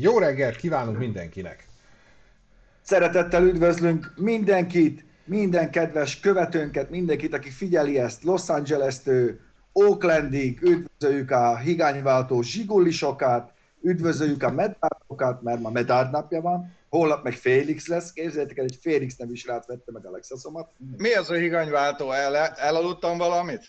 Jó reggelt kívánunk mindenkinek! Szeretettel üdvözlünk mindenkit, minden kedves követőnket, mindenkit, aki figyeli ezt Los Angeles-től Oaklandig, üdvözöljük a higányváltó zsigullisokat, üdvözöljük a medárdokat, mert ma medárd napja van, holnap meg Félix lesz, képzeljétek el, egy Félix nevű srác vette meg Alexasomat. Mi az a higanyváltó? El, elaludtam valamit?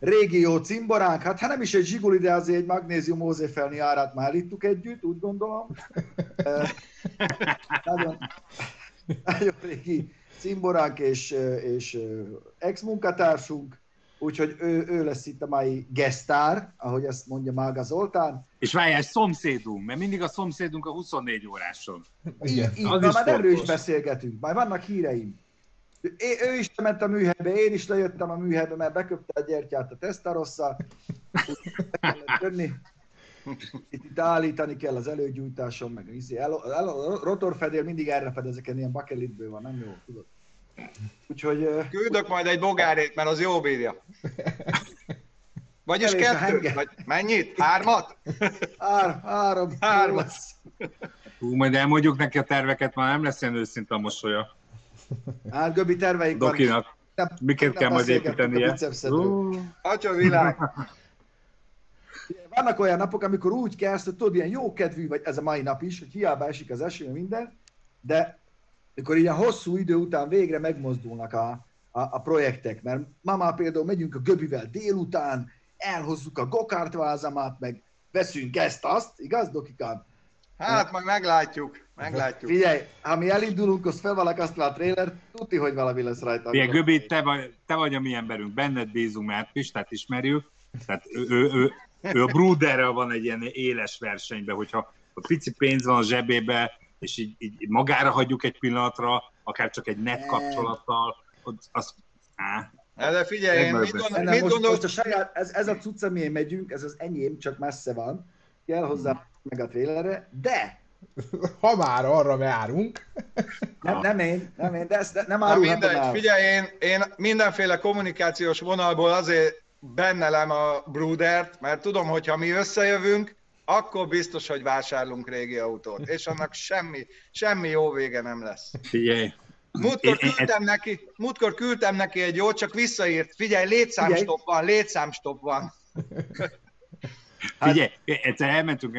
Régió cimboránk, hát, hát nem is egy zsiguli, de azért egy magnézium ózéfelni árát már ittuk együtt, úgy gondolom. nagyon, nagyon régi cimboránk és, és ex-munkatársunk, úgyhogy ő, ő lesz itt a mai gesztár, ahogy ezt mondja Mága Zoltán. És várjál, szomszédunk, mert mindig a szomszédunk a 24 óráson. Igen, így, így, már erről is beszélgetünk, majd vannak híreim. É, ő is ment a műhelybe, én is lejöttem a műhelybe, mert beköpte a gyertyát a tesztarosszal. Itt, itt állítani kell az előgyújtáson, meg izé, el, el, a rotorfedél mindig erre fed, ezeken ilyen bakelitből van, nem jó, tudod. Úgyhogy... Küldök majd egy bogárét, mert az jó bírja. Vagyis kettő? Vagy mennyit? Hármat? Hár, három. Hármat. Hú, majd elmondjuk neki a terveket, már nem lesz ilyen őszinte a mosolya. Hát Göbi terveink Dokinak. van. Miket kell majd építenie? Atya világ! Vannak olyan napok, amikor úgy kezd, hogy tudod, ilyen jó kedvű vagy, ez a mai nap is, hogy hiába esik az eső, minden, de amikor ilyen hosszú idő után végre megmozdulnak a, a, a projektek, mert ma már például megyünk a Göbivel délután, elhozzuk a gokártvázamát, meg veszünk ezt-azt, igaz, Dokikám? Hát, majd meglátjuk, meglátjuk. Figyelj, ha mi elindulunk, az felvalak azt a trailer, tudti, hogy valami lesz rajta. Figyelj, Göbi, te vagy, te vagy a mi emberünk, benned bízunk, mert Pistát ismerjük, tehát ő, ő, ő, ő a Bruderrel van egy ilyen éles versenyben, hogyha a pici pénz van a zsebébe, és így, így magára hagyjuk egy pillanatra, akár csak egy net kapcsolattal, az, á, de figyelj, én mit, gondol, mit most, most a saját, ez, ez a cucc, amiért megyünk, ez az enyém, csak messze van, kell hozzá meg a trailerre, de ha már arra járunk. Nem, nem én, nem én, de ezt nem árulhatom mindegy, el. Figyelj, én, én mindenféle kommunikációs vonalból azért bennelem a Brudert, mert tudom, hogy ha mi összejövünk, akkor biztos, hogy vásárlunk régi autót, és annak semmi, semmi jó vége nem lesz. Figyelj, Múltkor küldtem, neki, múltkor küldtem neki egy jót, csak visszaírt. Figyelj, létszámstop van, létszámstop van. Hát... Figyelj, egyszer elmentünk,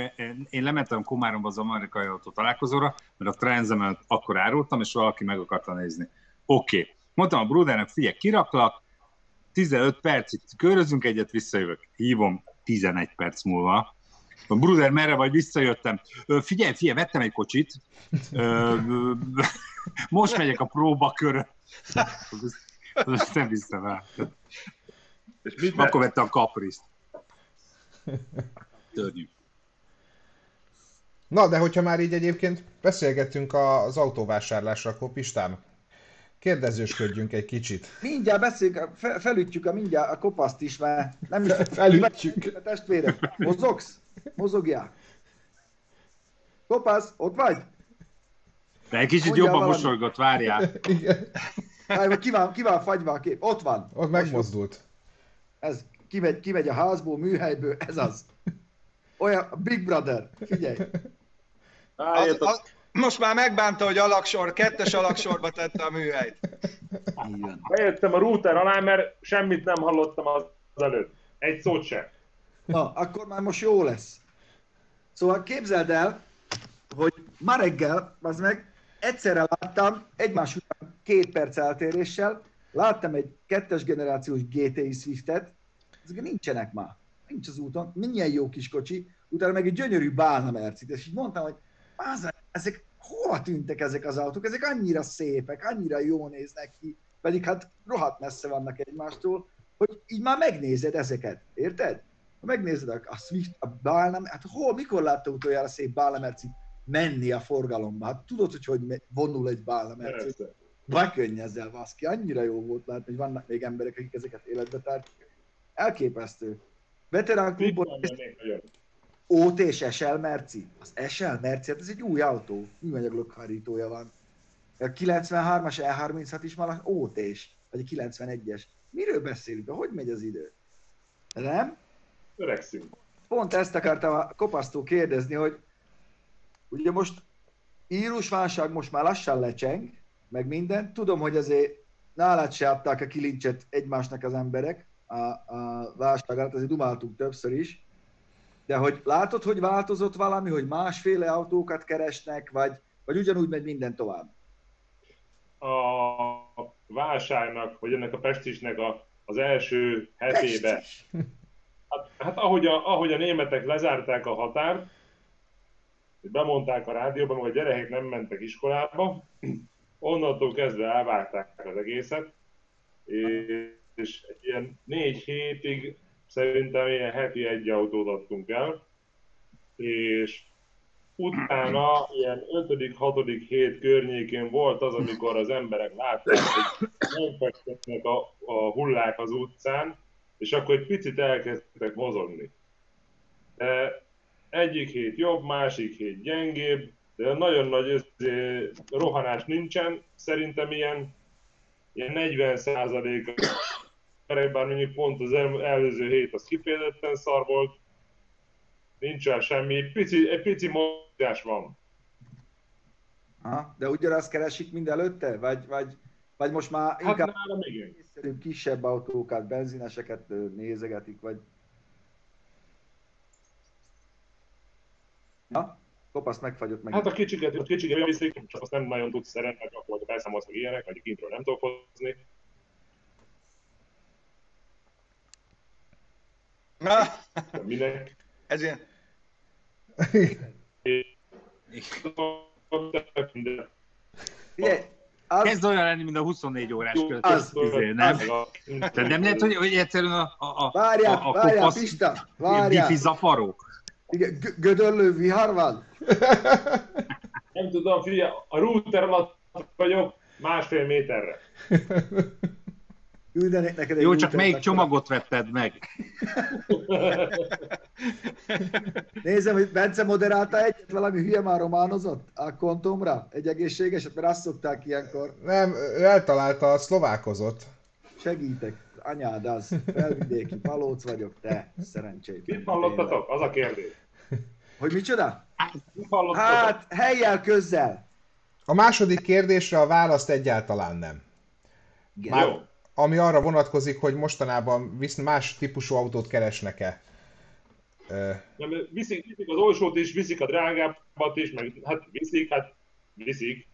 én lementem Komáromba az amerikai autó találkozóra, mert a Transamet akkor árultam, és valaki meg akarta nézni. Oké. Okay. Mondtam a Brudernek, figyelj, kiraklak, 15 percig körözünk egyet, visszajövök. Hívom 11 perc múlva. A Bruder, merre vagy, visszajöttem. Figyelj, figyelj, vettem egy kocsit. Most megyek a próbakörön. Azt nem hiszem el. Akkor vette a kapriszt. Törnyű. Na, de hogyha már így egyébként beszélgettünk az autóvásárlásra, akkor Pistám, kérdezősködjünk egy kicsit. Mindjárt beszéljünk, fel, felütjük a mindjárt a kopaszt is, mert nem is... Felütjük. A testvére, mozogsz? Mozogjál. Kopasz, ott vagy? De egy kicsit Mondjál jobban valami. mosolygott, várjál. Igen. Várj, ki van, ki van fagyva a kép? Ott van. Ott megmozdult. Ez, kimegy, kimegy a házból, műhelyből, ez az. Olyan, Big Brother, figyelj. Az, az, most már megbánta, hogy alaksor, kettes alaksorba tette a műhelyt. Bejöttem a router alá, mert semmit nem hallottam az előtt. Egy szót sem. Na, akkor már most jó lesz. Szóval képzeld el, hogy ma reggel, az meg, egyszerre láttam, egymás után két perc eltéréssel, láttam egy kettes generációs GTI Swiftet, ezek nincsenek már. Nincs az úton, milyen jó kis kocsi, utána meg egy gyönyörű bálna mercit, és így mondtam, hogy ezek hova tűntek ezek az autók, ezek annyira szépek, annyira jó néznek ki, pedig hát rohadt messze vannak egymástól, hogy így már megnézed ezeket, érted? Ha megnézed a, a Swift, a Bálna, hát hol, mikor látta utoljára szép Bálna mercit? menni a forgalomba. Hát tudod, hogy hogy vonul egy Persze. bekönnyezzel, baszki. Annyira jó volt látni, hogy vannak még emberek, akik ezeket életbe tartják. Elképesztő. Veterán nagyon? OT és SL Merci. Az SL Merci, hát ez egy új autó. Műanyag lökhárítója van. A 93-as E36 is már OT-s, vagy a 91-es. Miről beszélünk? Hogy megy az idő? Nem? Öregszünk. Pont ezt akartam a kopasztó kérdezni, hogy ugye most vírusválság most már lassan lecseng, meg minden. Tudom, hogy azért nálad se adták a kilincset egymásnak az emberek a, a válság alatt, azért dumáltunk többször is. De hogy látod, hogy változott valami, hogy másféle autókat keresnek, vagy, vagy ugyanúgy megy minden tovább? A válságnak, vagy ennek a pestisnek a, az első hetébe, Pestis. hát, hát ahogy, a, ahogy a németek lezárták a határt, bemondták a rádióban, hogy a gyerekek nem mentek iskolába, onnantól kezdve elvágták az egészet, és egy ilyen négy hétig szerintem ilyen heti egy autót adtunk el, és utána ilyen 5.-6. hét környékén volt az, amikor az emberek látták, hogy nem fektetnek a, a hullák az utcán, és akkor egy picit elkezdtek mozogni. De egyik hét jobb, másik hét gyengébb, de nagyon nagy rohanás nincsen, szerintem ilyen, ilyen 40 százalék, bár mondjuk pont az el- előző hét az kifejezetten szar volt, nincsen semmi, pici, egy pici mozgás van. Aha, de ugyanazt keresik, mint előtte? Vagy, vagy, vagy most már Hát inkább nálam igen. kisebb autókat, benzineseket nézegetik, vagy... Na, kopasz megfagyott meg. Hát a kicsiket, a kicsiket viszik, csak azt nem nagyon tudsz szeretni, akkor a beszámolsz meg ilyenek, vagy kintről nem tudok hozni. Na, De minek? ez ilyen, Figyelj, az, Kezd olyan lenni, mint a 24 órás költ. az- izé, nem? az- De nem lehet, hogy, hogy egyszerűen a, a, a, várjál, a, a várjál, kopasz Pista, várjál. bifi zafarok. Igen, gö- gödöllő vihar van? Nem tudom, figyelj, a router alatt vagyok másfél méterre. Küldenék neked egy Jó, csak melyik akkor. csomagot vetted meg? Nézem, hogy Bence moderálta egyet, valami hülye már románozott a kontomra, egy egészségeset, mert azt szokták ilyenkor. Nem, ő eltalálta a szlovákozott. Segítek, anyád az, felvidéki, palóc vagyok, te, szerencsétlen. Mit hallottatok? Az a kérdés. Hogy micsoda? Mit hallottatok? Hát, helyjel, közzel. A második kérdésre a választ egyáltalán nem. Igen. Már, Jó. Ami arra vonatkozik, hogy mostanában visz más típusú autót keresnek-e. Nem, viszik, viszik az olcsót is, viszik a drágábbat is, meg hát viszik, hát viszik.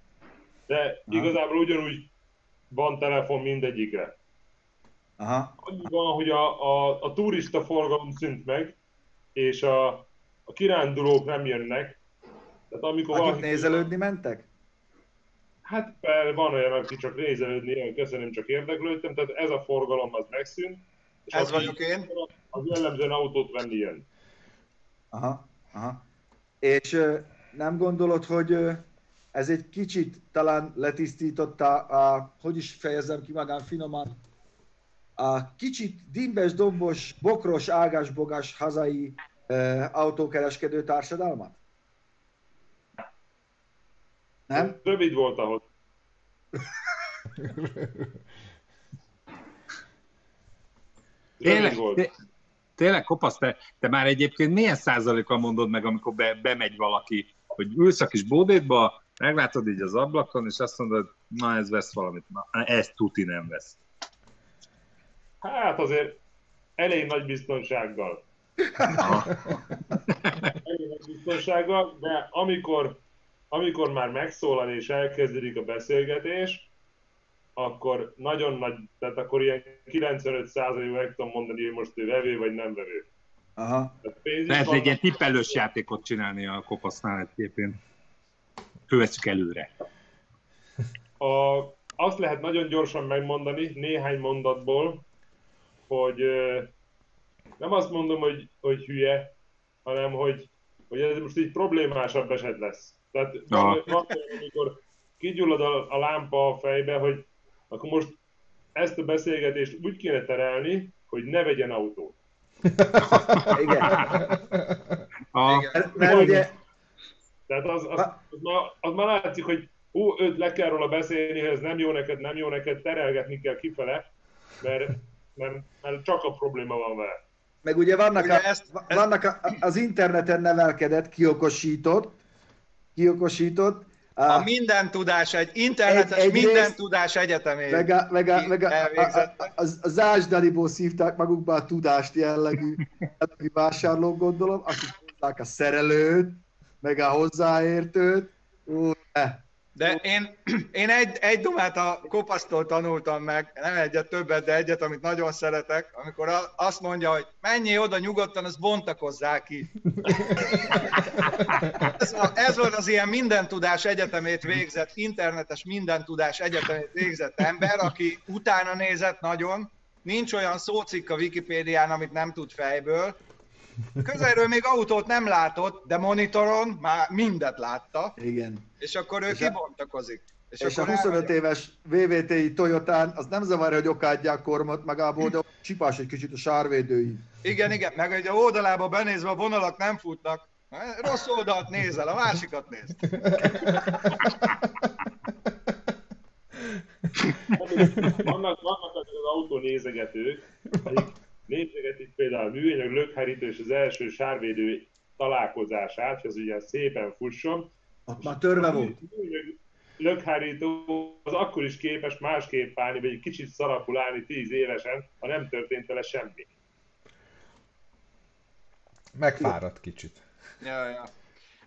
De Aha. igazából ugyanúgy van telefon mindegyikre. Aha. Annyi van, hogy a, a, a turista forgalom szűnt meg, és a, a kirándulók nem jönnek. Tehát amikor Akik valaki... nézelődni mentek? Hát van olyan, aki csak nézelődni jön, köszönöm, csak érdeklődtem, tehát ez a forgalom az megszűnt. És ez vagyok én. Az jellemzően autót venni jön. Aha, aha. És ö, nem gondolod, hogy ö, ez egy kicsit talán letisztította a, hogy is fejezem ki magán finoman, a kicsit dimbes, dombos, bokros, ágás-bogás hazai ö, autókereskedő társadalmat? Nem? Rövid volt ahhoz. Tényleg, volt. té- tényleg kopasz, te, te már egyébként milyen százalékkal mondod meg, amikor be, bemegy valaki, hogy ülsz a kis bódétba, meglátod így az ablakon, és azt mondod, na ez vesz valamit, na ez tuti nem vesz. Hát azért elég nagy biztonsággal. elég nagy biztonsággal, de amikor, amikor már megszólal és elkezdődik a beszélgetés, akkor nagyon nagy, tehát akkor ilyen 95%-ig meg tudom mondani, hogy most ő vevő vagy nem vevő. Aha. Lehet van, egy ilyen tippelős játékot csinálni a kopasznál egyébként. Kövessük előre. A, azt lehet nagyon gyorsan megmondani, néhány mondatból, hogy nem azt mondom, hogy, hogy hülye, hanem hogy, hogy ez most így problémásabb eset lesz. Tehát van, amikor kigyullad a, a lámpa a fejbe, hogy akkor most ezt a beszélgetést úgy kéne terelni, hogy ne vegyen autót. Igen. A, Igen. Mert ugye, Tehát az, az, az, már, az már látszik, hogy hú, őt le kell róla beszélni, hogy ez nem jó neked, nem jó neked, terelgetni kell kifele, mert, mert, mert csak a probléma van vele. meg ugye vannak, Ugye a, ezt- ezt- vannak a, az interneten nevelkedett, kiokosított, kiokosított, A a, minden tudás, egy internetes Egy- egyrészt- minden tudás egyetemé. meg, a, meg, a, meg a, a, a, a, az, az ásdaliból szívták magukba a tudást jellegű, jellegű vásárlók, gondolom, akik hozzák a szerelőt, meg a hozzáértőt. Ú, ne. De én, én egy, egy dumát a kopasztól tanultam meg, nem egyet, többet, de egyet, amit nagyon szeretek, amikor azt mondja, hogy menjél oda nyugodtan, azt bontakozzál ki. Ez, a- ez volt az ilyen minden tudás egyetemét végzett, internetes minden tudás egyetemét végzett ember, aki utána nézett nagyon, nincs olyan szócikk a Wikipédián, amit nem tud fejből, Közelről még autót nem látott, de monitoron már mindet látta, Igen. És akkor ő És a- kibontakozik. És, és a akkor 25 elmegy- éves VVT-i Toyotán, az nem zavar, hogy okádják kormot magából, de csipás egy kicsit a sárvédői. Igen, igen, meg egy oldalába benézve a vonalak nem futnak. Rossz oldalt nézel, a másikat néz. Vannak, vannak azok az autónézegetők, akik nézegetik például a műanyag lökhárítót és az első sárvédő találkozását, hogy az ugye szépen fusson. Ott már törve volt. Lökhárító az akkor is képes másképp állni, vagy egy kicsit szarapul állni 10 évesen, ha nem történt vele semmi. Megfáradt kicsit. Ja, ja.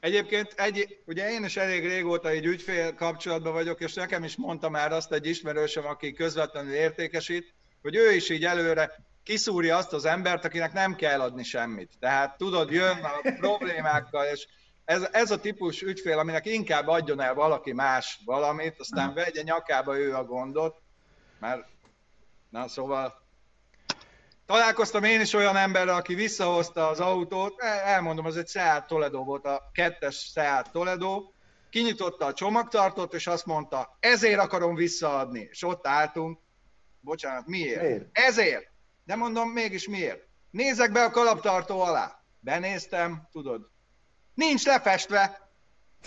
Egyébként egy, ugye én is elég régóta egy ügyfél kapcsolatban vagyok, és nekem is mondta már azt egy ismerősöm, aki közvetlenül értékesít, hogy ő is így előre kiszúrja azt az embert, akinek nem kell adni semmit. Tehát tudod, jön a problémákkal, és ez, ez a típus ügyfél, aminek inkább adjon el valaki más valamit, aztán vegye nyakába ő a gondot, mert na szóval Találkoztam én is olyan emberrel, aki visszahozta az autót, el- elmondom, az egy Seat Toledo volt, a kettes Seat Toledo, kinyitotta a csomagtartót, és azt mondta, ezért akarom visszaadni. És ott álltunk, bocsánat, miért? Miért? Ezért. De mondom, mégis miért? Nézek be a kalaptartó alá. Benéztem, tudod, nincs lefestve.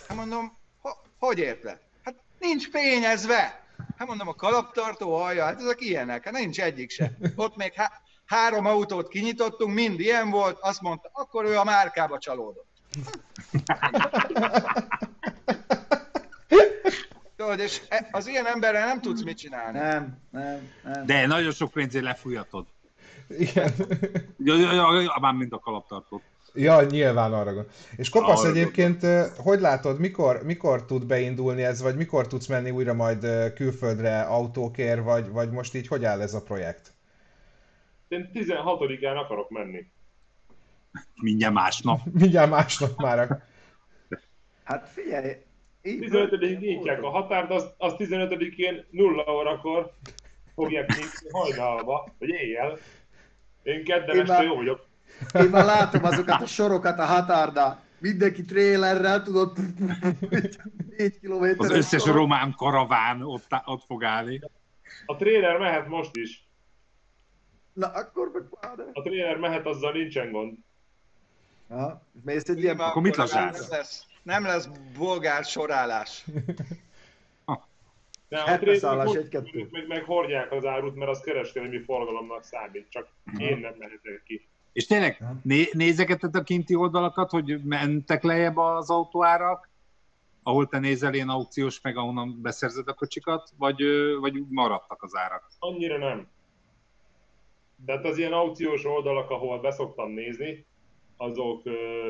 Hát mondom, ho- hogy érted? Hát nincs fényezve. Hát mondom, a kalaptartó alja, hát ezek ilyenek, hát nincs egyik se. Ott még há- három autót kinyitottunk, mind ilyen volt, azt mondta, akkor ő a márkába csalódott. Tudod, és e- az ilyen emberrel nem tudsz mit csinálni. Nem, nem, nem. de nagyon sok pénzért lefújatod. Igen. Ja, ja, ja, ja, már mind a kalaptartót. Ja, nyilván arra gond. És Kopasz Arra egyébként, ö, hogy látod, mikor, mikor tud beindulni ez, vagy mikor tudsz menni újra majd külföldre autókért, vagy, vagy most így hogy áll ez a projekt? Én 16-án akarok menni. Mindjárt másnap. Mindjárt másnap már. Hát figyelj, így 15-ig nyitják a határt, az, az 15-én 0 órakor fogják nyitni hajnalba, vagy éjjel. Én kedden Én este már- jó vagyok. Én már látom azokat a sorokat a határdán. Mindenki trélerrel, tudod, 4 kilométeres Az összes sorok. román karaván ott, ott fog állni. A trailer mehet most is. Na, akkor meg pláne. A trailer mehet, azzal nincsen gond. Ja, mész egy ilyen... Akkor mit nem lazsálsz? lesz, nem lesz bolgár sorálás. De a egy-kettő. meg, meg hordják az árut, mert az kereskedelmi forgalomnak számít, csak én nem mehetek ki. És tényleg né- nézegeted a kinti oldalakat, hogy mentek lejjebb az autóárak, ahol te nézel ilyen aukciós, meg ahonnan beszerzed a kocsikat, vagy, vagy úgy maradtak az árak? Annyira nem. Tehát az ilyen aukciós oldalak, ahol beszoktam nézni, azok ö,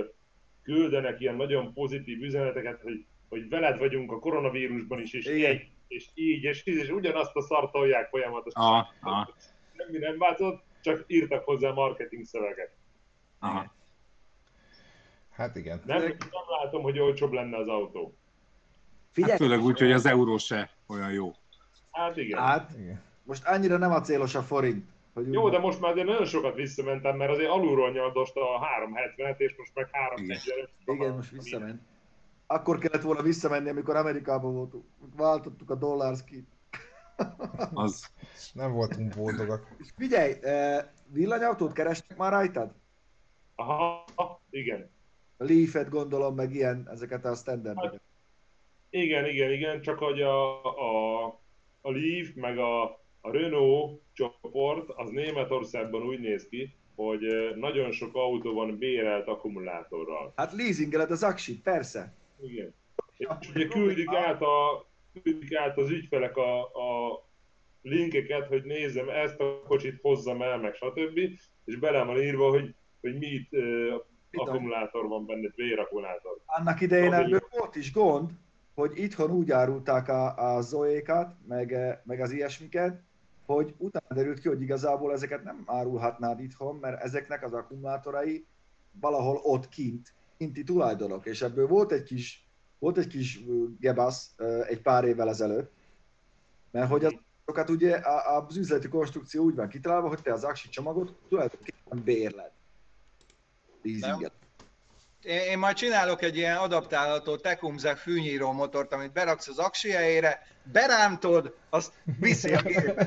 küldenek ilyen nagyon pozitív üzeneteket, hogy, hogy veled vagyunk a koronavírusban is, és Igen. így, és így, és így, és ugyanazt a szart tolják folyamatosan. Aha, aha, Semmi nem változott, csak írtak hozzá marketing szöveget. aha. Hát igen. Nem, nem látom, hogy olcsóbb lenne az autó. Figyelj, Hát főleg úgy, hogy az euró se olyan jó. Hát igen. hát igen. most annyira nem a célos a forint. Hogy Jó, úgy- de most már azért nagyon sokat visszamentem, mert azért alulról nyaldosta a 370-et, és most meg 345. Igen, most visszament. akkor kellett volna visszamenni, amikor Amerikában voltunk. Váltottuk a dollárskit. Az. Nem voltunk boldogak. És figyelj, villanyautót kerestek már rajtad? Aha, igen. A Leaf-et gondolom, meg ilyen, ezeket a standardeket. Igen, igen, igen, csak hogy a, a, a Leaf, meg a, a Renault csoport, az Németországban úgy néz ki, hogy nagyon sok autó van bérelt akkumulátorral. Hát leasingeled az aksit, persze. Igen. És ugye küldik át, a, küldik át az ügyfelek a, a linkeket, hogy nézzem ezt a kocsit hozzam el, meg stb. És bele van írva, hogy, hogy mit uh, akkumulátor van benne, vérakkumulátor. Annak idején Ami- ebből volt is gond, hogy itthon úgy árulták a, a Zoékat, meg, meg az ilyesmiket, hogy utána derült ki, hogy igazából ezeket nem árulhatnád itthon, mert ezeknek az akkumulátorai valahol ott kint, kinti tulajdonok, és ebből volt egy kis, volt egy kis gebasz egy pár évvel ezelőtt, mert hogy azokat ugye az üzleti konstrukció úgy van kitalálva, hogy te az aksi csomagot tulajdonképpen bérled. Leasinget. Én, én majd csinálok egy ilyen adaptálható Tecumseh fűnyíró motort, amit beraksz az aksi helyére, berántod, azt viszi a gép.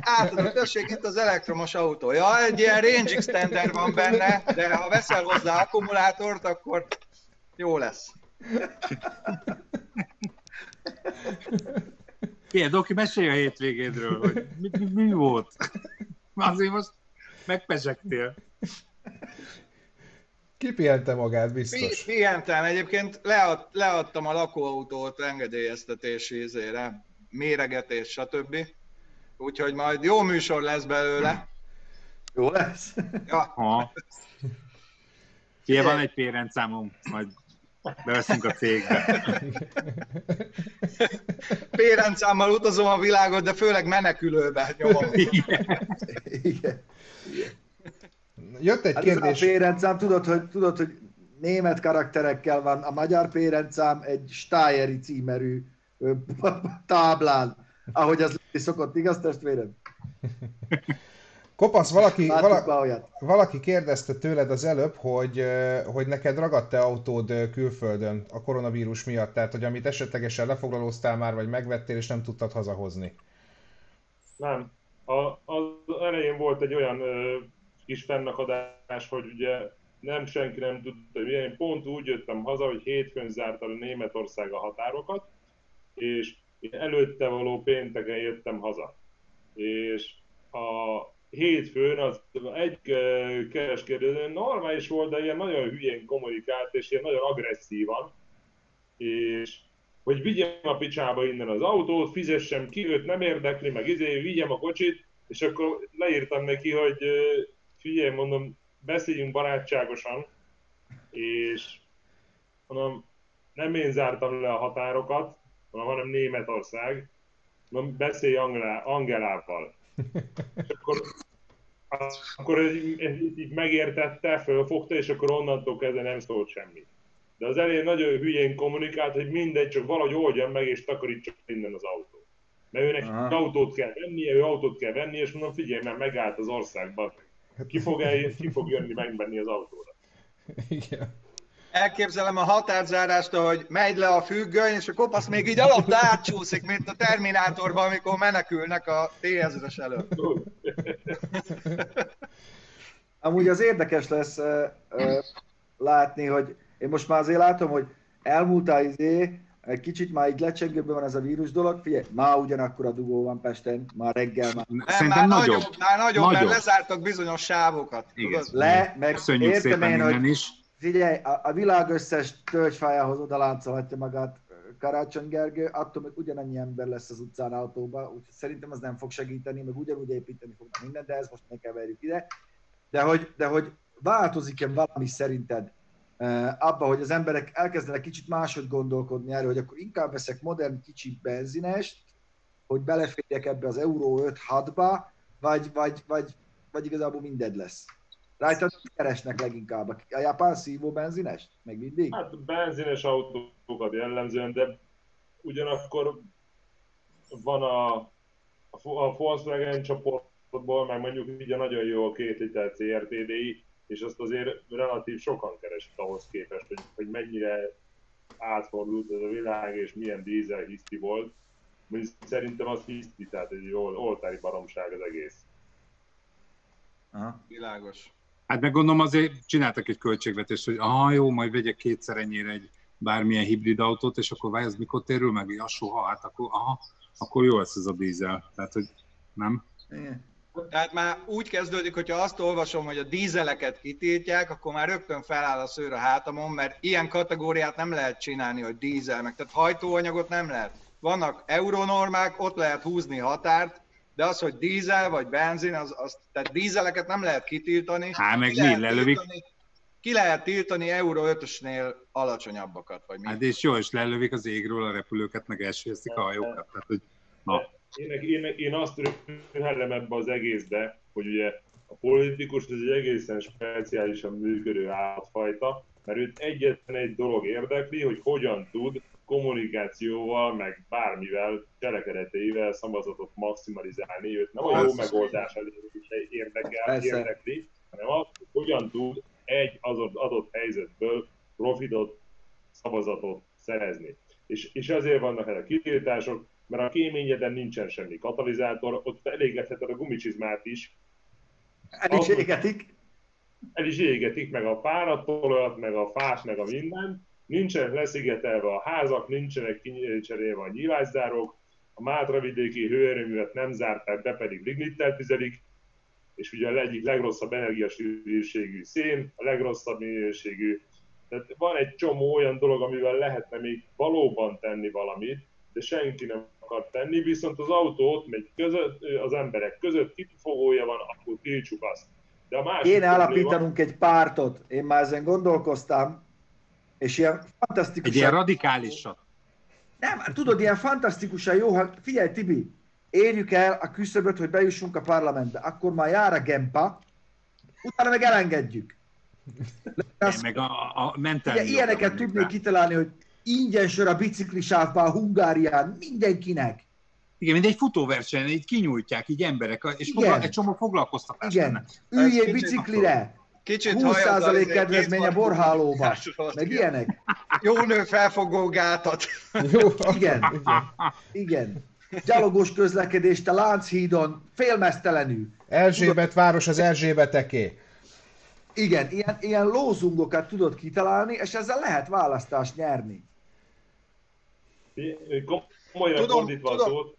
Átadod, tessék, itt az elektromos autó. Ja, egy ilyen range extender van benne, de ha veszel hozzá akkumulátort, akkor jó lesz. Ilyen, Doki, mesélj a hétvégédről, hogy mi, mi, mi volt? Azért most megpezsegtél. Kipihente magát, biztos. Pihentem, egyébként lead, leadtam a lakóautót engedélyeztetési izére, méregetés, stb. Úgyhogy majd jó műsor lesz belőle. Jó lesz? Ja, Ha. Ilyen van egy pérencszámom, majd beveszünk a cégbe. pérencámmal utazom a világot, de főleg menekülőbe nyomom. Igen. Igen. Jött egy Hát ez a kérdés. pérencám, tudod hogy, tudod, hogy német karakterekkel van, a magyar pérencám egy Stájeri címerű táblán, ahogy az szokott, igaz testvérem? Kopasz, valaki, vala, valaki kérdezte tőled az előbb, hogy, hogy neked ragadt-e autód külföldön a koronavírus miatt, tehát hogy amit esetlegesen lefoglalóztál már, vagy megvettél, és nem tudtad hazahozni. Nem. A, az elején volt egy olyan ö, kis fennakadás, hogy ugye nem senki nem tudta, hogy. Én pont úgy jöttem haza, hogy hétfőn zárta a Németország a határokat, és én előtte való pénteken jöttem haza. És a hétfőn az egy kereskedő normális volt, de ilyen nagyon hülyén kommunikált, és ilyen nagyon agresszívan, és hogy vigyem a picsába innen az autót, fizessem ki, őt nem érdekli, meg izé, vigyem a kocsit, és akkor leírtam neki, hogy figyelj, mondom, beszéljünk barátságosan, és mondom, nem én zártam le a határokat, hanem Németország, mondom, beszélj Angelá, Angelával. És akkor, akkor így, így, így megértette, fölfogta, és akkor onnantól kezdve nem szólt semmit. De az elején nagyon hülyén kommunikált, hogy mindegy, csak valahogy oldjan meg, és takarítsa innen az autót. Mert őnek Aha. autót kell vennie, ő autót kell venni, és mondom, figyelj, mert megállt az országban. Ki fog, el, ki fog jönni megvenni az autóra? Igen. Elképzelem a határzárást, hogy megy le a függöny, és a kopasz még így alatta átcsúszik, mint a Terminátorban, amikor menekülnek a T-1000-es előtt. Amúgy az érdekes lesz ö, ö, látni, hogy én most már azért látom, hogy elmúltál izé, egy kicsit már így lecsengőben van ez a vírus dolog, figyelj, már ugyanakkor a dugó van Pesten, már reggel már Nem, Szerintem már nagyobb. nagyobb, már nagyobb, mert Nagyobb. lezártak bizonyos sávokat. Igen. Tudod? le, meg Köszönjük értem szépen én, hogy is. Figyelj, a, a világ összes tölgyfájához oda láncolhatja magát Karácsony Gergő, attól még ugyanannyi ember lesz az utcán autóba, úgyhogy szerintem az nem fog segíteni, meg ugyanúgy építeni fognak mindent, de ezt most ne keverjük ide. De hogy, de hogy változik-e valami szerinted abba, hogy az emberek elkezdenek kicsit máshogy gondolkodni erről, hogy akkor inkább veszek modern kicsi benzinest, hogy beleférjek ebbe az Euró 5-6-ba, vagy, vagy, vagy, vagy igazából minded lesz. Rajta keresnek leginkább? A japán szívó benzinest? Meg mindig? Hát benzines autókat jellemzően, de ugyanakkor van a, a Volkswagen csoportból, meg mondjuk így a nagyon jó a két liter CRTDI, és azt azért relatív sokan keresik ahhoz képest, hogy, hogy mennyire átfordult ez a világ, és milyen dízel hiszti volt. Szerintem az hiszti, tehát egy oltári baromság az egész. Aha. Világos. Hát meg gondolom azért csináltak egy költségvetést, hogy aha, jó, majd vegyek kétszer ennyire egy bármilyen hibrid autót, és akkor várj, az mikor térül meg? Ja, soha, hát akkor, aha, akkor jó lesz ez a dízel. Tehát, hogy nem? Igen. Tehát már úgy kezdődik, hogyha azt olvasom, hogy a dízeleket kitiltják, akkor már rögtön feláll a szőr a hátamon, mert ilyen kategóriát nem lehet csinálni, hogy dízel meg. Tehát hajtóanyagot nem lehet. Vannak euronormák, ott lehet húzni határt, de az, hogy dízel vagy benzin, az, az tehát dízeleket nem lehet kitiltani. Hát meg mi, lelövik? Tiltani, ki lehet tiltani Euro 5-ösnél alacsonyabbakat, vagy mi? Hát és jó, és lelövik az égről a repülőket, meg elsőzik a hajókat. Tehát, hogy, na. Én, én, én azt röhellem ebbe az egészbe, hogy ugye a politikus ez egy egészen speciálisan működő állatfajta, mert őt egyetlen egy dolog érdekli, hogy hogyan tud kommunikációval, meg bármivel, cselekedeteivel szavazatot maximalizálni. Őt nem a jó megoldás érdekel, érdekli, hanem az, hogy hogyan tud egy adott, adott helyzetből profitot, szavazatot szerezni. És, és azért vannak ezek a kitiltások, mert a kéményeden nincsen semmi katalizátor, ott elégetheted a gumicsizmát is. El is égetik. El is égetik, meg a páratolajat, meg a fás, meg a minden. Nincsenek leszigetelve a házak, nincsenek kincserélve a nyílászárok, a Mátravidéki hőerőművet nem zárták be, pedig lignittel tüzelik, és ugye a egyik legrosszabb energiasűrűségű szén, a legrosszabb minőségű. Tehát van egy csomó olyan dolog, amivel lehetne még valóban tenni valamit, de senki nem akar tenni, viszont az autót megy között, az emberek között kifogója van, akkor tiltsuk azt. De a másik Én állapítanunk egy pártot, én már ezen gondolkoztam, és ilyen fantasztikus. Egy ilyen radikálisat. Nem, tudod, ilyen fantasztikusan jó, hát figyelj Tibi, érjük el a küszöböt, hogy bejussunk a parlamentbe, akkor már jár a Gempa, utána meg elengedjük. Azt, meg a, a mentális. Ilyeneket tudnék kitalálni, hogy ingyen sor a biciklisávban a Hungárián mindenkinek. Igen, mint egy futóversenyen, így kinyújtják, így emberek, és fogla, egy csomó foglalkoztatás Igen, lenne. üljél biciklire, Kicsit 20% kedvezmény a borhálóba, meg ilyenek. Jó nő felfogó gátat. Jó, igen, igen. Gyalogos közlekedést a Lánchídon, félmeztelenül. Erzsébet város az Erzsébeteké. Igen, ilyen, ilyen lózungokat tudod kitalálni, és ezzel lehet választást nyerni. Komolyan tudom, fordítva tudom. a szót.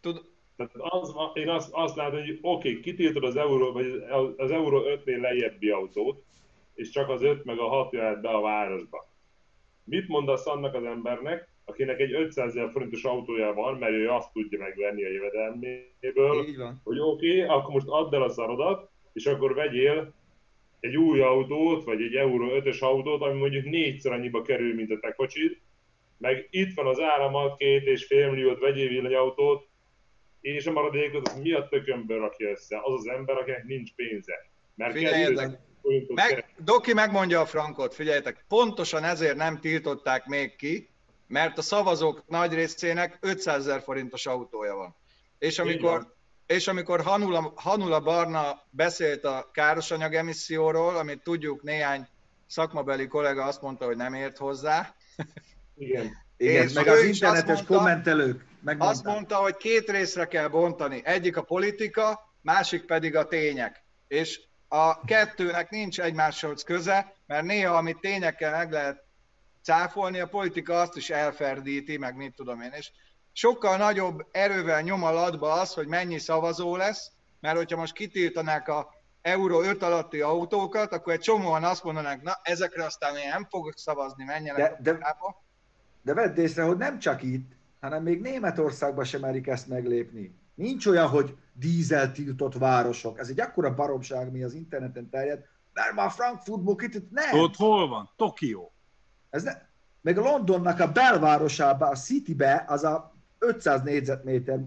Tud... Tehát az, én azt, azt látom, hogy oké, okay, kitiltod az euró, vagy az euró 5-nél lejjebbi autót, és csak az 5 meg a 6 jöhet be a városba. Mit mondasz annak az embernek, akinek egy 500 ezer forintos autója van, mert ő azt tudja megvenni a jövedelméből, hogy oké, okay, akkor most add el a szarodat, és akkor vegyél egy új autót, vagy egy Euro 5-ös autót, ami mondjuk négyszer annyiba kerül, mint a te kocsid, meg itt van az áramat, két és fél milliót vegyél villanyautót, és a maradékot az mi a tökömből rakja össze? Az az ember, akinek nincs pénze. Mert Figyeljetek, meg, Doki megmondja a frankot, figyeljetek, pontosan ezért nem tiltották még ki, mert a szavazók nagy részének 500 ezer forintos autója van. És amikor, és amikor Hanula, Hanula Barna beszélt a károsanyag emisszióról, amit tudjuk néhány szakmabeli kollega azt mondta, hogy nem ért hozzá. Igen. Igen, meg az internetes mondta, kommentelők megmondták. Azt mondta, hogy két részre kell bontani. Egyik a politika, másik pedig a tények. És a kettőnek nincs egymáshoz köze, mert néha, amit tényekkel meg lehet cáfolni, a politika azt is elferdíti, meg mit tudom én. És sokkal nagyobb erővel nyom alatba az, hogy mennyi szavazó lesz, mert hogyha most kitiltanák a euró 5 alatti autókat, akkor egy csomóan azt mondanák, na ezekre aztán én nem fogok szavazni, menjenek de, de, de vedd észre, hogy nem csak itt, hanem még Németországban sem merik ezt meglépni. Nincs olyan, hogy dízel tiltott városok. Ez egy akkora baromság, mi az interneten terjed, mert már Frankfurtból kitiltott, nem. Ott hol van? Tokió. Ez ne, meg a Londonnak a belvárosába, a Citybe, az a 500 négyzetméter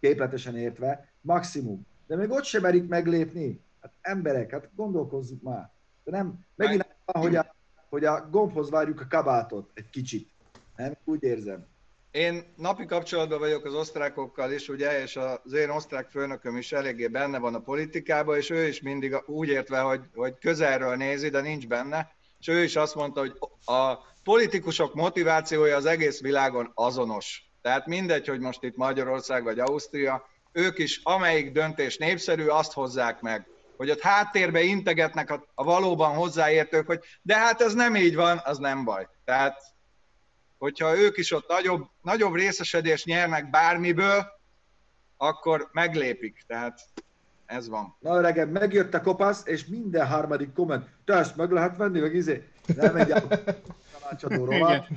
képletesen értve, maximum. De még ott sem merik meglépni. Hát emberek, hát gondolkozzuk már. De nem, megint van, hogy a, hogy a gombhoz várjuk a kabátot egy kicsit. Nem? Úgy érzem. Én napi kapcsolatban vagyok az osztrákokkal is, ugye, és az én osztrák főnököm is eléggé benne van a politikában, és ő is mindig úgy értve, hogy, hogy közelről nézi, de nincs benne, és ő is azt mondta, hogy a politikusok motivációja az egész világon azonos. Tehát mindegy, hogy most itt Magyarország vagy Ausztria, ők is amelyik döntés népszerű, azt hozzák meg. Hogy ott háttérbe integetnek a, a valóban hozzáértők, hogy de hát ez nem így van, az nem baj. Tehát, hogyha ők is ott nagyobb, nagyobb részesedést nyernek bármiből, akkor meglépik. Tehát ez van. Na öregem, megjött a kopasz, és minden harmadik komment, te ezt meg lehet venni, meg izé, nem egy tanácsadó rovat.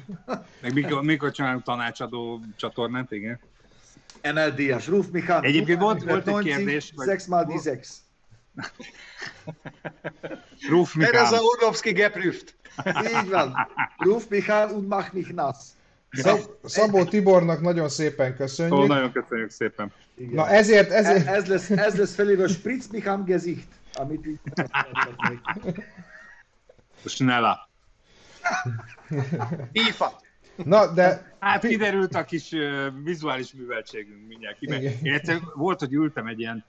Meg mikor, mikor csinálunk tanácsadó csatornát, igen. NLD-es, Ruf Michal. Egyébként volt, volt egy kérdés. Vagy... 6 mal die 6. Ruf Ez Mikál. a Urlovski geprüft. Így van. Ruf Michal und mach mich nass. Szab- Szabó Tibornak nagyon szépen Ó, köszönjük. nagyon köszönjük szépen. Igen. Na ezért, ez, ezért, ez, lesz, ez lesz felírva Spritz mich am Gesicht, amit így Snella. FIFA. na de Hát kiderült a kis uh, vizuális műveltségünk mindjárt. Én egyszer volt, hogy ültem egy ilyen,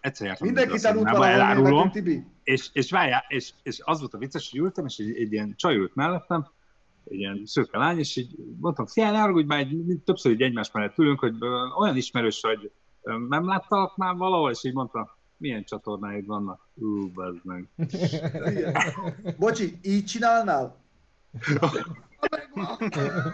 egyszer jártam Mindenki tanult elárulom, Tibi. és, és várjál, és, és az volt a vicces, hogy ültem, és egy, egy ilyen csaj ült mellettem, egy ilyen szőke lány, és így mondtam, szia, ne haragudj, már egy, többször így egymás mellett ülünk, hogy olyan ismerős, hogy ö, nem láttalak már valahol, és így mondtam, milyen csatornáid vannak? Ú, bazd meg. Bocsi, így csinálnál?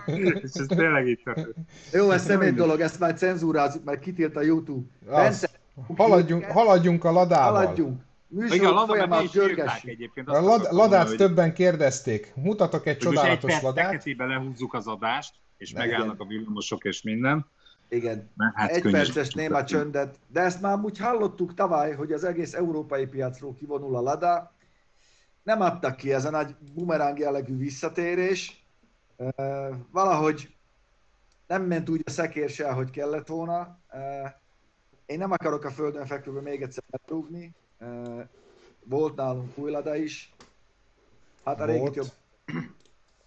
és ez tényleg így történt. Jó, ez személy dolog, ezt már cenzúrázzuk, mert kitilt a YouTube. Bence, haladjunk, haladjunk a ladával. haladjunk. Igen, a Műsor folyamán is írták görgessük. egyébként. A lad, ladát hogy- többen kérdezték. Mutatok egy egy csodálatos perc ladát. feketébe lehúzzuk az adást, és Ne, megállnak igen. a villamosok és minden. Igen. Mert hát Egy perces néma csöndet, de ezt már úgy hallottuk tavaly, hogy az egész európai piacról kivonul a Lada. Nem adtak ki ez a nagy bumerang jellegű visszatérés. Valahogy nem ment úgy a szekér se, ahogy kellett volna. Én nem akarok a földön fekvőbe még egyszer berúgni. Ö, Volt nálunk új Lada is. Hát a régi jobb.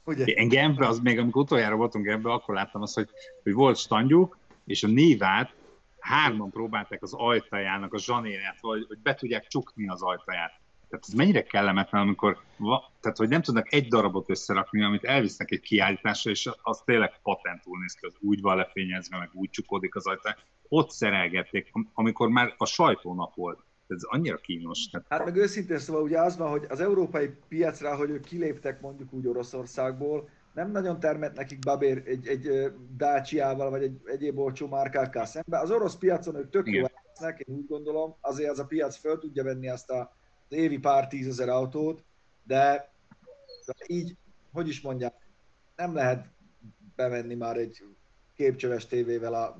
Ugye? Én Genfbe, az még amikor utoljára voltunk Genfbe, akkor láttam azt, hogy, hogy volt standjuk, és a névát hárman próbálták az ajtajának a zsanérját, vagy hogy be tudják csukni az ajtaját. Tehát ez mennyire kellemetlen, amikor, va, tehát hogy nem tudnak egy darabot összerakni, amit elvisznek egy kiállításra, és az tényleg patentul néz ki, az úgy van lefényezve, meg úgy csukódik az ajtá. Ott szerelgették, am- amikor már a sajtónap volt. Ez annyira kínos. Hát meg őszintén szóval ugye az van, hogy az európai piacra, hogy ők kiléptek mondjuk úgy Oroszországból, nem nagyon termett nekik babér egy, egy Dacia-val, vagy egy egyéb olcsó márkákkal szemben. Az orosz piacon ők tök jó lesznek, én úgy gondolom, azért az a piac föl tudja venni azt a, az évi pár tízezer autót, de, de így, hogy is mondják, nem lehet bevenni már egy képcsöves tévével a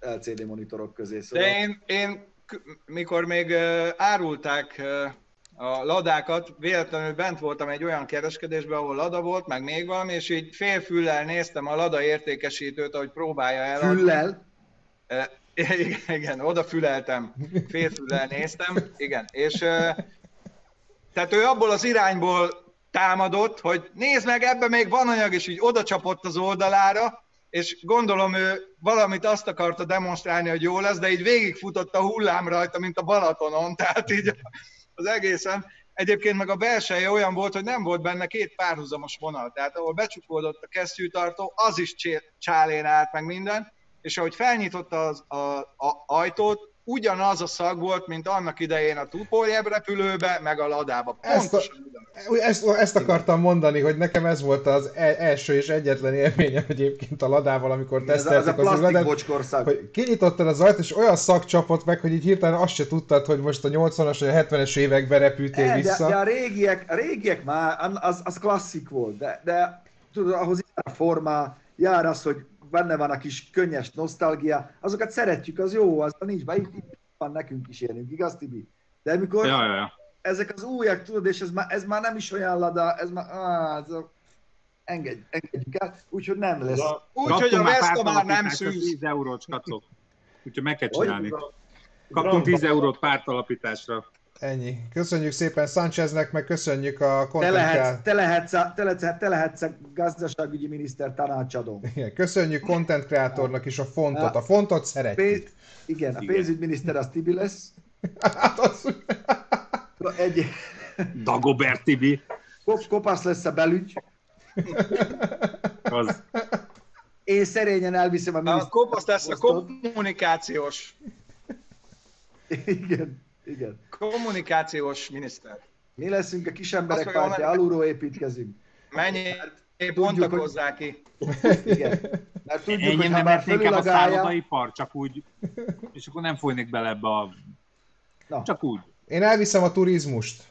LCD monitorok közé. Szóval... De én, én mikor még árulták a ladákat, véletlenül bent voltam egy olyan kereskedésben, ahol lada volt, meg még valami, és így félfüllel néztem a lada értékesítőt, ahogy próbálja eladni. Füllel, Igen, igen, odafüleltem, félfüllel néztem, igen, és tehát ő abból az irányból támadott, hogy nézd meg, ebben még van anyag, és így oda csapott az oldalára, és gondolom ő valamit azt akarta demonstrálni, hogy jó lesz, de így végigfutott a hullám rajta, mint a Balatonon, tehát így az egészen. Egyébként meg a belseje olyan volt, hogy nem volt benne két párhuzamos vonal, tehát ahol becsukódott a kesztyűtartó, az is csálén állt meg minden, és ahogy felnyitotta az a, a, ajtót, ugyanaz a szag volt, mint annak idején a Tupoljeb repülőbe, meg a ladába. Ezt a- Pontosan. Ezt, ezt akartam mondani, hogy nekem ez volt az e- első és egyetlen élményem egyébként a ladával, amikor teszteltük az bocskország. hogy kinyitottad az ajtót, és olyan szak csapott meg, hogy így hirtelen azt se tudtad, hogy most a 80-as vagy a 70-es évekbe repültél E, de, vissza. de, a régiek, a régiek már, az, az klasszik volt, de, de tudod, ahhoz jár a formá, jár az, hogy benne van a kis könnyes nosztalgia, azokat szeretjük, az jó, az nincs be, itt, van nekünk is élünk, igaz Tibi? De amikor Ja, ja, ja. ezek az újak, tudod, és ez már, ez már nem is olyan lada, ez már, á, ez a, engedj, engedjük el, úgyhogy nem lesz. Úgyhogy a Kaptunk már nem szűz. 10 eurót, kacok. Úgyhogy meg kell csinálni. Kaptunk 10 eurót pártalapításra. Ennyi. Köszönjük szépen Sáncheznek, meg köszönjük a Te content lehetsz, te lehetsz, a, te lehetsz, te lehetsz a gazdaságügyi miniszter tanácsadó. Igen, köszönjük content kreatornak is a fontot. A fontot szeretjük. Pénz, igen, a pénzügyminiszter az Tibi lesz. Hát az... Egy, Dagobert Tibi. kop, kopasz lesz a belügy. Az, Én szerényen elviszem a A miniszter... kopasz lesz a kommunikációs, Igen, igen. kommunikációs miniszter. Mi leszünk a kisemberek Azt mondja, pártja, hogy- alulról építkezünk. Mennyi Tudjuk, bontakozzák ki. Igen. Mert tudjuk, hogy Ennyi ha nem már inkább a fölülagálja, szállodaipar, csak úgy, és akkor nem folynék bele ebbe a... Na. Csak úgy. Én elviszem a turizmust.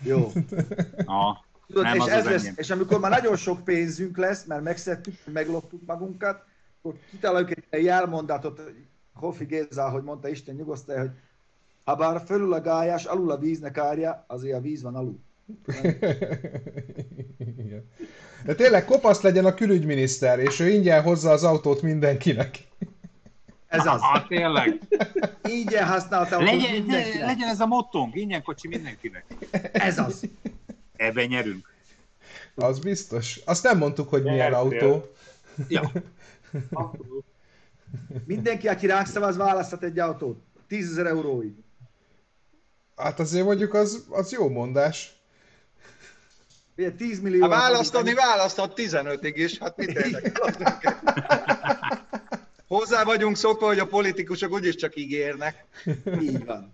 jó. Na, Tudod, Nem, és, az ez az lesz, enyém. és amikor már nagyon sok pénzünk lesz, mert megszedtük, megloptuk magunkat, akkor kitaláljuk egy jelmondatot, Hofi Géza, hogy mondta Isten nyugosztalja, hogy ha bár fölül a gályás, alul a víznek árja, azért a víz van alul. Igen. De tényleg kopasz legyen a külügyminiszter, és ő ingyen hozza az autót mindenkinek. Ez az. Ah, tényleg. Ingyen használta Legyen, legyen ez a mottónk, ingyen kocsi mindenkinek. Ez az. Ebben nyerünk. Az biztos. Azt nem mondtuk, hogy milyen Nyertél. autó. Ja. Mindenki, aki ránk szavaz, választhat egy autót. 10 ezer euróig. Hát azért mondjuk az, az jó mondás. Ugye 10 millió. Ha választani, választhat 15-ig is. Hát mit érdekel? Hozzá vagyunk szokva, hogy a politikusok úgyis csak ígérnek. Így van.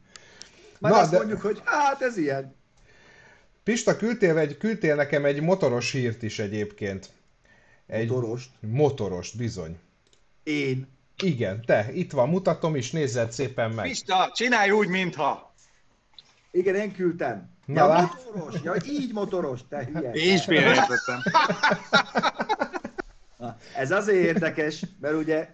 Majd Na, azt de- mondjuk, hogy hát ez ilyen. Pista, küldtél, egy, küldtél nekem egy motoros hírt is egyébként. Egy Motorost. motorost, bizony. Én. Igen, te, itt van, mutatom is, nézzed szépen meg. Pista, csinálj úgy, mintha. Igen, én küldtem. Na ja, lát. motoros. Ja, így motoros, te hülye. Én is félreértettem. Na, Ez azért érdekes, mert ugye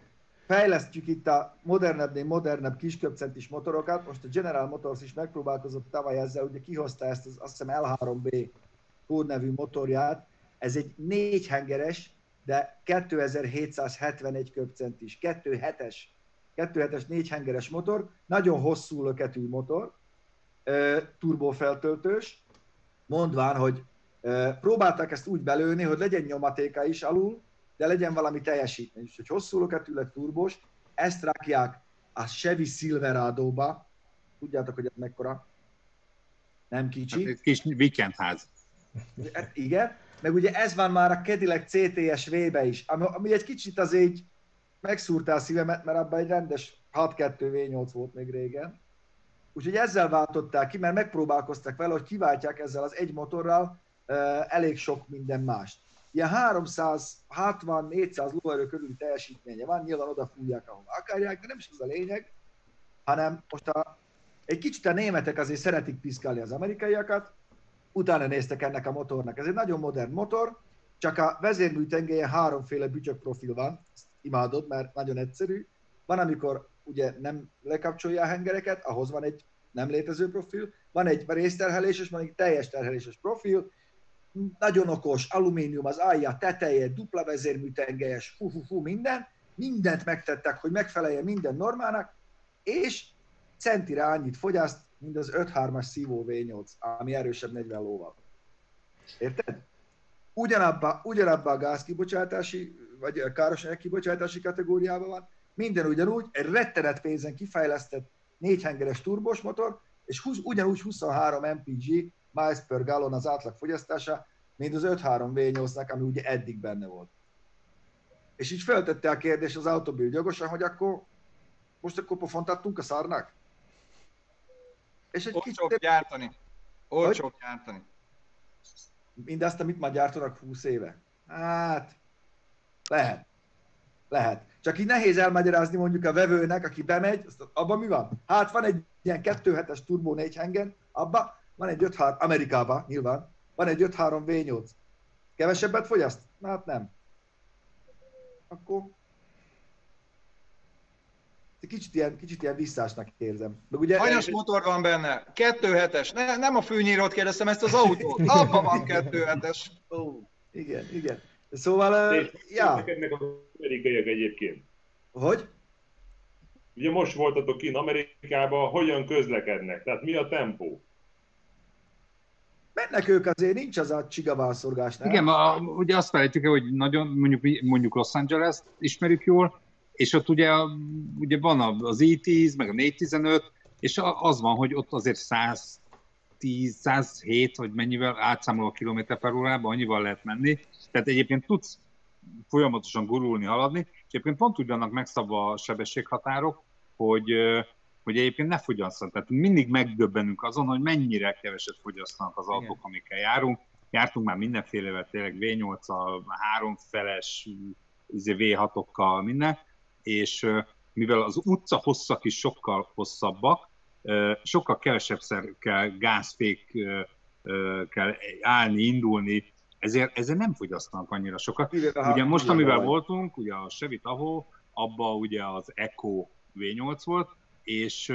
fejlesztjük itt a modernebbnél modernebb kisköpcentis motorokat. Most a General Motors is megpróbálkozott tavaly ezzel, ugye kihozta ezt az azt hiszem L3B kódnevű motorját. Ez egy négy hengeres, de 2771 köpcentis, 2.7-es, 2.7-es négy hengeres motor, nagyon hosszú löketű motor, turbófeltöltős, mondván, hogy próbálták ezt úgy belőni, hogy legyen nyomatéka is alul, de legyen valami teljesítmény. És hogy hosszú löketű lett turbós, ezt rakják a Chevy Silverado-ba, tudjátok, hogy ez mekkora? Nem kicsi. Egy kis weekendház. Hát igen, meg ugye ez van már a Cadillac CTS V-be is, ami, ami egy kicsit az így megszúrta a szívemet, mert abban egy rendes 6.2 V8 volt még régen. Úgyhogy ezzel váltották ki, mert megpróbálkoztak vele, hogy kiváltják ezzel az egy motorral elég sok minden mást. Ilyen 360-400 lóerő körüli teljesítménye van, nyilván oda fújják, ahova akarják, de nem is az a lényeg, hanem most a, egy kicsit a németek azért szeretik piszkálni az amerikaiakat, utána néztek ennek a motornak. Ez egy nagyon modern motor, csak a vezérmű tengelyen háromféle bütyök profil van, ezt imádod, mert nagyon egyszerű. Van, amikor ugye nem lekapcsolja a hengereket, ahhoz van egy nem létező profil, van egy részterheléses, van egy teljes terheléses profil, nagyon okos, alumínium az alja, teteje, dupla vezérmű tengelyes, fú, fú, fú, minden, mindent megtettek, hogy megfeleljen minden normának, és centire annyit fogyaszt, mint az 5-3-as szívó V8, ami erősebb 40 lóval. Érted? Ugyanabba, ugyanabba a gázkibocsátási, vagy a károsanyag kibocsátási kategóriában van, minden ugyanúgy, egy rettenet pénzen kifejlesztett négyhengeres turbos motor, és 20, ugyanúgy 23 mpg miles per gallon az átlag fogyasztása, mint az 5.3 V8-nak, ami ugye eddig benne volt. És így feltette a kérdés az autobil gyagosan, hogy akkor most akkor pofont adtunk a szarnak? És egy Olcsóbb kicsit gyártani. Olcsóbb gyártani. mindazt, amit már gyártanak 20 éve. Hát, lehet. Lehet. Csak így nehéz elmagyarázni mondjuk a vevőnek, aki bemegy, azt, abban mi van? Hát van egy ilyen 2.7-es turbó 4 hengen, abba van egy 5.3, Amerikában nyilván, van egy 5.3 V8. Kevesebbet fogyaszt? Hát nem. Akkor kicsit ilyen, kicsit ilyen visszásnak érzem. Meg ugye, Hanyas motor van benne? 2.7-es. Ne, nem a fűnyírót kérdeztem, ezt az autót. Abban van 2.7-es. Ó. Igen, igen. Szóval, uh, ja, amerikaiak egyébként. hogy? Ugye most voltatok kint Amerikában, hogyan közlekednek? Tehát mi a tempó? Mennek ők azért, nincs az a csigaválszorgás, nem? Igen, a, ugye azt felejtjük el, hogy nagyon, mondjuk, mondjuk Los Angeles ismerjük jól, és ott ugye, ugye van az E10, meg a 415, és a- az van, hogy ott azért 100 110, 107, vagy mennyivel átszámolva kilométer per órában, annyival lehet menni. Tehát egyébként tudsz folyamatosan gurulni, haladni, és egyébként pont úgy vannak megszabva a sebességhatárok, hogy, hogy egyébként ne fogyasszon. Tehát mindig megdöbbenünk azon, hogy mennyire keveset fogyasztanak az autók, amikkel járunk. Jártunk már mindenfélevel, tényleg V8-al, háromfeles, izé V6-okkal, minden, és mivel az utca hosszak is sokkal hosszabbak, sokkal kevesebbszer kell gázfék kell állni, indulni, ezért, ezért nem fogyasztanak annyira sokat. Ugye most, amivel voltunk, ugye a Chevy Tahoe, abba ugye az Eco V8 volt, és,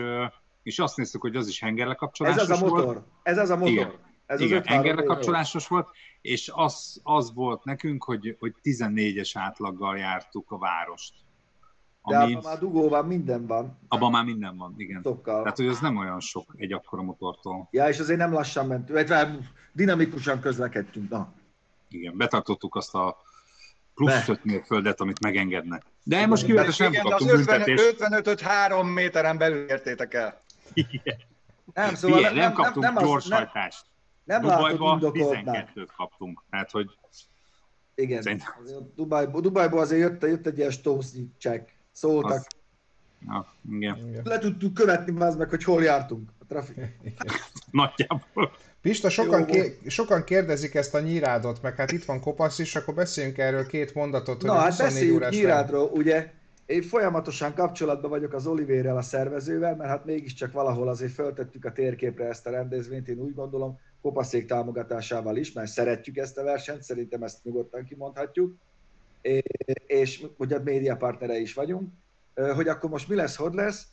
és azt néztük, hogy az is hengerle kapcsolásos Ez az a motor. volt. Ez az a motor. Igen. Ez Igen, az hengerle kapcsolásos volt, és az, az volt nekünk, hogy, hogy 14-es átlaggal jártuk a várost. De Ami, abban már dugóban minden van. abban már minden van, igen. Tokkal. Tehát, hogy ez nem olyan sok egy akkora motortól. Ja, és azért nem lassan mentünk, dinamikusan közlekedtünk. Na. Igen, betartottuk azt a plusz Be. 5 mérföldet, amit megengednek. De most kivételesen nem Igen, de az kaptunk 50, büntetést. 55-öt három méteren belül értétek el. Nem, szóval Figyelj, nem, nem, kaptunk nem, nem, nem, gyorshajtást. nem látod Dubajba indokoltnál. 12-t kaptunk. Tehát, hogy Igen. Azért Dubajból, azért jött, jött egy ilyen check. Szóltak. Az- igen, Igen. Le tudtuk követni az meg, hogy hol jártunk. A trafik. nagyjából. Pista, sokan, ké- sokan kérdezik ezt a nyírádot, meg hát itt van Kopasz is, akkor beszéljünk erről két mondatot, hogy Na a hát 24 beszéljünk Nyírádról, ugye én folyamatosan kapcsolatban vagyok az Olivérrel, a szervezővel, mert hát mégiscsak valahol azért föltettük a térképre ezt a rendezvényt, én úgy gondolom, kopaszék támogatásával is, mert szeretjük ezt a versenyt, szerintem ezt nyugodtan kimondhatjuk, és ugye média partnere is vagyunk, hogy akkor most mi lesz, hogy lesz.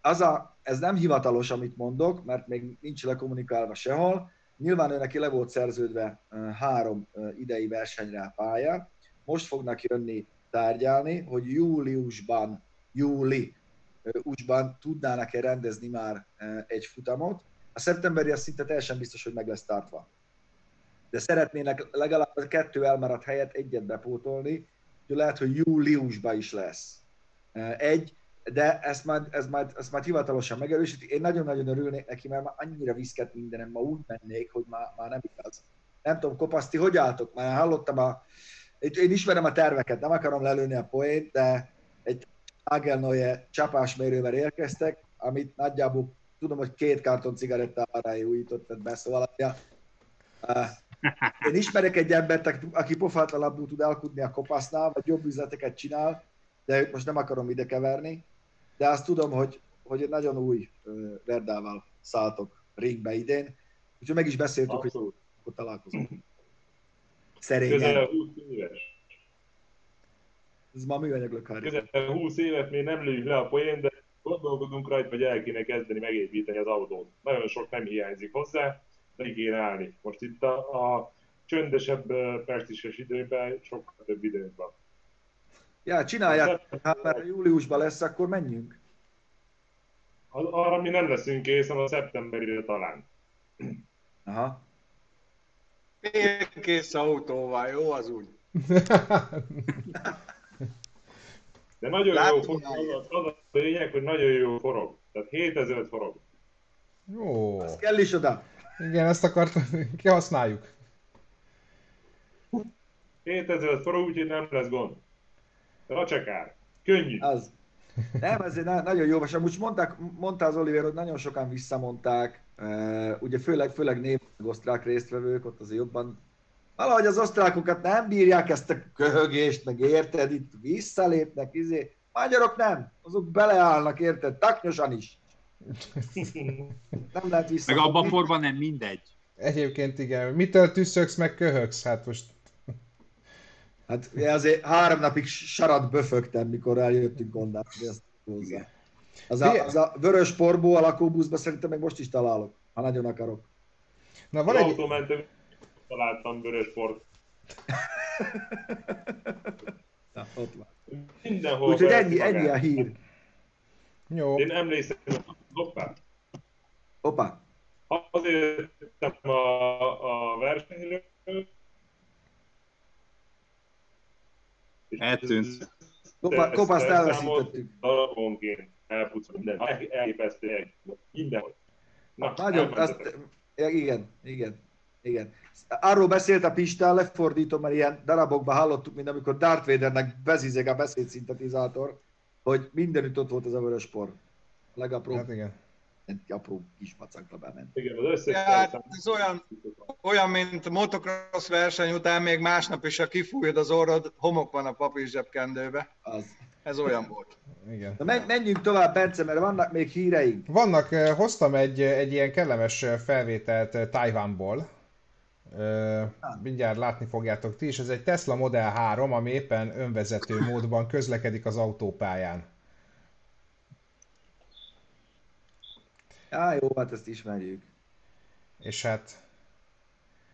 Az a, ez nem hivatalos, amit mondok, mert még nincs lekommunikálva sehol. Nyilván ő neki le volt szerződve három idei versenyre a pálya. Most fognak jönni tárgyalni, hogy júliusban, júliusban tudnának-e rendezni már egy futamot. A szeptemberi az szinte teljesen biztos, hogy meg lesz tartva. De szeretnének legalább a kettő elmaradt helyet egyet bepótolni, úgyhogy lehet, hogy júliusban is lesz egy, de ezt majd, ez majd, ezt majd hivatalosan megerősíti. Én nagyon-nagyon örülnék neki, mert már annyira viszket mindenem, ma úgy mennék, hogy már, már nem igaz. Nem tudom, kopaszti, hogy álltok? Már hallottam a... Én ismerem a terveket, nem akarom lelőni a poént, de egy Agelnoye csapásmérővel érkeztek, amit nagyjából tudom, hogy két karton cigarettára újított be, szóval ja, uh, én ismerek egy embert, aki- aki pofátlanabbul tud elkudni a kopasznál, vagy jobb üzleteket csinál, de őt most nem akarom ide keverni, de azt tudom, hogy, hogy egy nagyon új Verdával szálltok ringbe idén, úgyhogy meg is beszéltük, hogy Abszolút. akkor találkozunk. Szerényen. Közel 20 éves. Ez ma műanyag lökhári. Közel 20 évet még nem lőjük le a poén, de gondolkodunk rajta, hogy el kéne kezdeni megépíteni az autót. Nagyon sok nem hiányzik hozzá, de kéne állni. Most itt a, a csöndesebb percises időben sokkal több időnk van. Ja, csinálják, hát mert júliusban lesz, akkor menjünk. Arra mi nem leszünk készen, a szeptemberire talán. Aha. Kész autóval, jó az úgy. De nagyon Látom, jó forog, az, az a lényeg, hogy nagyon jó forog. Tehát 7000 forog. Jó. Az kell is oda. Igen, ezt akartam, kihasználjuk. 7000 forog, úgyhogy nem lesz gond. Racsekár. Könnyű. Az. Nem, ez nagyon jó, és amúgy mondták, mondta az Oliver, hogy nagyon sokan visszamondták, uh, ugye főleg, főleg német, osztrák résztvevők, ott azért jobban, valahogy az osztrákokat nem bírják ezt a köhögést, meg érted, itt visszalépnek, izé. Magyarok nem, azok beleállnak, érted, taknyosan is. Nem lehet vissza. Meg abban a porban nem mindegy. Egyébként igen, mitől tüsszögsz, meg köhögsz? Hát most Hát azért három napig sarat böfögtem, mikor eljöttünk onnan, hogy ezt hozzá. Az a, az a vörös porbó a lakóbuszba szerintem még most is találok, ha nagyon akarok. Na Van egy... autómentem találtam vörös port. Na, ott van. Mindenhol. Úgyhogy ennyi, ennyi a hír. Jó. Én emlékszem, hoppá, Hoppá. azért a, a versenyről, és Eltűnt. Kopa, kopaszt elveszítettük. Darabonként elpucol minden. El- Elképesztő egy. Mindenhol. Na, Nagyon, azt, igen, igen, igen. Arról beszélt a Pistán, lefordítom, mert ilyen darabokban hallottuk, mint amikor Darth Vadernek bezizeg a beszédszintetizátor, hogy mindenütt ott volt az a vörös por. Legapróbb, Hát igen. Egy apró kis macakba bement. Igen, az összes Ja, hát ez olyan, olyan, mint motocross verseny után még másnap is, ha kifújod az orrod, homok van a papír zsebkendőbe. Az. Ez olyan volt. igen. Na men- menjünk tovább, Bence, mert vannak még híreink. Vannak, eh, hoztam egy, egy ilyen kellemes eh, felvételt eh, Tajvánból. Ö, Mindjárt látni fogjátok ti is. Ez egy Tesla Model 3, ami éppen önvezető módban közlekedik az autópályán. Á, jó, hát ezt ismerjük. És hát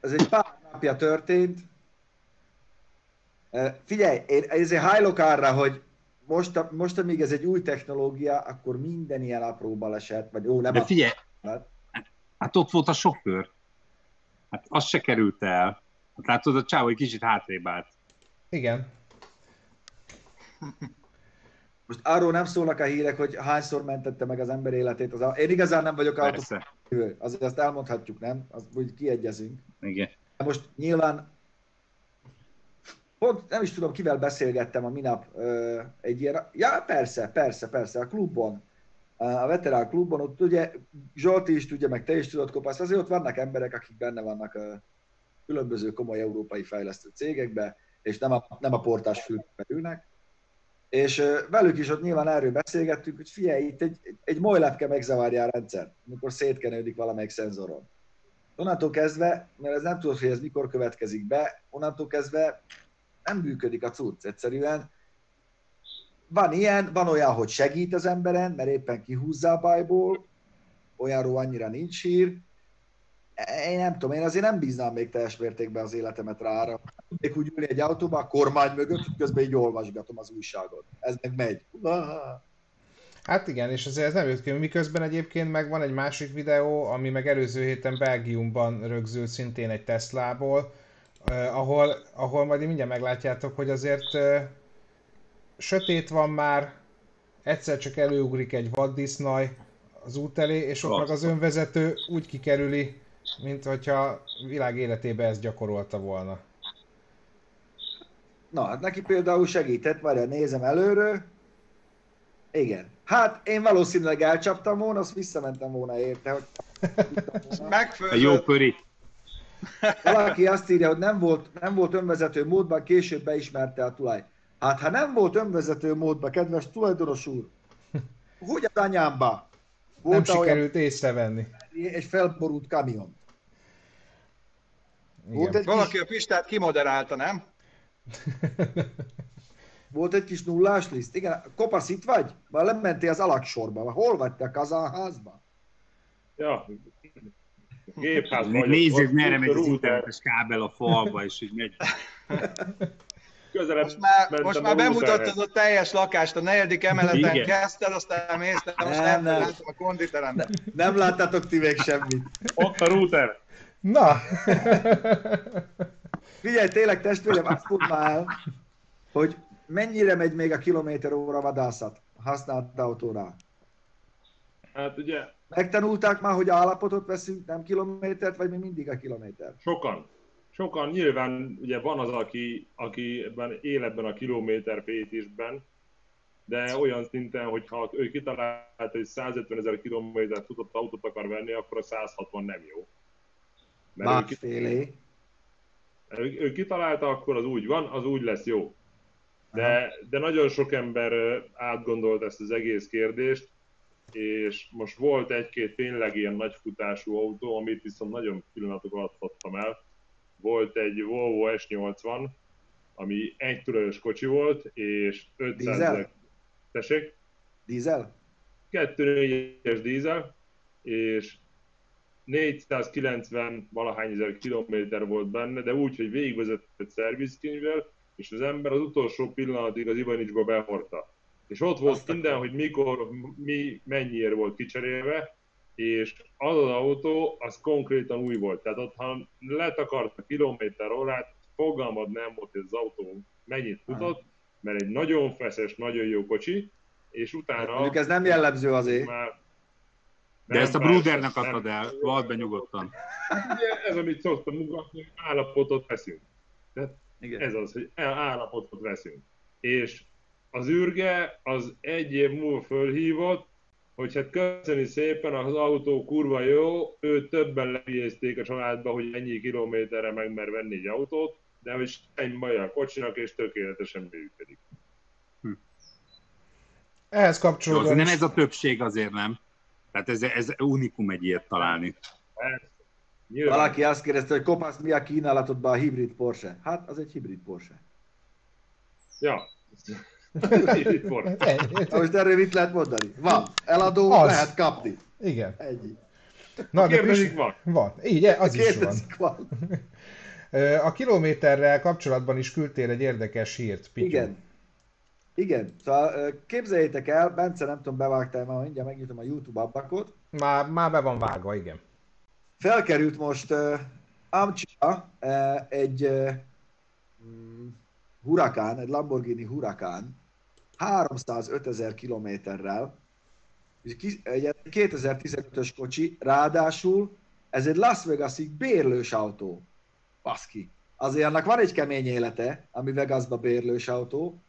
Ez egy pár napja történt. Eh, Figyelj, én ezért hajlok arra, hogy most, most, amíg ez egy új technológia, akkor minden ilyen apró baleset, vagy ó, nem De a- figyelj, Hát, hát ott volt a sofőr. Hát az se került el. Hát látod, a csávó egy kicsit hátrébb állt. igen, Most arról nem szólnak a hírek, hogy hányszor mentette meg az ember életét. Az. Én igazán nem vagyok autó, Persze. azért azt elmondhatjuk, nem? Azt úgy kiegyezünk. Igen. Most nyilván pont nem is tudom, kivel beszélgettem a minap ö, egy ilyen, ja persze, persze, persze, a klubon, a veterán klubon, ott ugye Zsolti is tudja, meg te is tudod kopasz, azért ott vannak emberek, akik benne vannak a különböző komoly európai fejlesztő cégekbe, és nem a, nem a portás fülkbe ülnek. És velük is ott nyilván erről beszélgettünk, hogy figyelj, itt egy, egy molylepke megzavarja a rendszert, amikor szétkenődik valamelyik szenzoron. Onnantól kezdve, mert ez nem tudod, hogy ez mikor következik be, onnantól kezdve nem működik a cucc. Egyszerűen van ilyen, van olyan, hogy segít az emberen, mert éppen kihúzza a bajból, olyanról annyira nincs hír. Én nem tudom, én azért nem bíznám még teljes mértékben az életemet rá arra. Tudnék úgy ülni egy autóba, a kormány mögött, hogy közben így olvasgatom az újságot. Ez meg megy. Hát igen, és azért ez nem jött ki, miközben egyébként meg van egy másik videó, ami meg előző héten Belgiumban rögzült szintén egy Teslából, eh, ahol, ahol majd mindjárt meglátjátok, hogy azért eh, sötét van már, egyszer csak előugrik egy vaddisznaj az út elé, és ott meg az önvezető úgy kikerüli, mint hogyha világ életében ezt gyakorolta volna. Na, hát neki például segített, várjál, nézem előről. Igen. Hát én valószínűleg elcsaptam volna, azt visszamentem volna érte, hogy A jó Megfőzött. pöri. valaki azt írja, hogy nem volt, nem volt önvezető módban, később beismerte a tulaj. Hát ha nem volt önvezető módban, kedves tulajdonos úr, hogy az anyámba? Nem Volt olyan sikerült észrevenni. egy felborult kamion. Volt egy, Valaki kis, a Pistát kimoderálta, nem? volt egy kis nullás liszt. Igen, kopasz itt vagy? Már lementél az alaksorba. Hol vagy te a kazánházba? Ja, gépház Nézzük, merre megy az internetes kábel a falba, és így megy. Közelebb Most már, most a már bemutattad a teljes lakást, a negyedik emeleten Igen. kezdted, aztán mész, de most Nem, nem, nem. a konditeremben. Nem láttátok ti még semmit. Ott a router. Na! Figyelj, tényleg testvérem, azt mondd már hogy mennyire megy még a kilométer óra vadászat használt autónál. Hát ugye Megtanulták már, hogy állapotot veszünk, nem kilométert, vagy mi mindig a kilométer? sokan, sokan nyilván ugye van az, aki, aki ebben él ebben a kilométer fétisben, de olyan szinten, hogy ha ő kitalálta, hogy 150 ezer kilométert tudott autót akar venni, akkor a 160 nem jó. Mert ő, Másfélé. ő, ő kitalálta, akkor az úgy van, az úgy lesz jó. De, de nagyon sok ember átgondolt ezt az egész kérdést, és most volt egy-két tényleg ilyen nagyfutású autó, amit viszont nagyon pillanatok alatt fogtam el. Volt egy Volvo S80, ami egy tulajos kocsi volt, és 500 Dízel? ezer... Tessék? Dízel? 2.4-es dízel, és 490 valahány ezer kilométer volt benne, de úgy, hogy végigvezetett szervizkönyvvel, és az ember az utolsó pillanatig az Ivanicsba behordta. És ott volt Azt a minden, hogy mikor, mi, mennyiért volt kicserélve, és az az autó, az konkrétan új volt. Tehát ott, ha letakart a kilométer órát, fogalmad nem volt, hogy az autó mennyit futott, mert egy nagyon feszes, nagyon jó kocsi, és utána... Mondjuk ez nem jellemző azért. Már, De Nem, ezt a Brudernek adtad el, vald be nyugodtan. Ugye ez, amit szoktam mutatni, hogy állapotot veszünk. Tehát Igen. ez az, hogy állapotot veszünk. És az űrge az egy év múlva fölhívott, hogy hát köszöni szépen, az autó kurva jó, ő többen levigyezték a családba, hogy ennyi kilométerre meg mer venni egy autót, de hogy semmi baj a kocsinak, és tökéletesen működik. Ehhez Jó, kapcsolódóan nem ez a többség azért nem. Tehát ez, ez unikum egy ilyet találni. Nyilván. Valaki azt kérdezte, hogy kopász, mi a kínálatodban a hibrid Porsche? Hát, az egy hibrid Porsche. Ja. Ennyi. Na most erről mit lehet mondani? Van, eladó, Az. lehet kapni. Igen. Ennyi. Na, Kérdezik, Pist- van. Van. Így, az is van. Kérdezik van. Ö, A kilométerrel kapcsolatban is küldtél egy érdekes hírt, Pityu. Igen. Igen. Szóval képzeljétek el, Bence, nem tudom, bevágtál már, mindjárt megnyitom a YouTube ablakot. Már, már be van vágva, igen. Felkerült most uh, Amcsia uh, egy uh, mm, Huracán, egy Lamborghini Huracán 305 ezer kilométerrel, egy 2015-ös kocsi, ráadásul ez egy Las Vegas-ig bérlős autó. Baszki. Azért annak van egy kemény élete, ami Vegasba bérlős autó.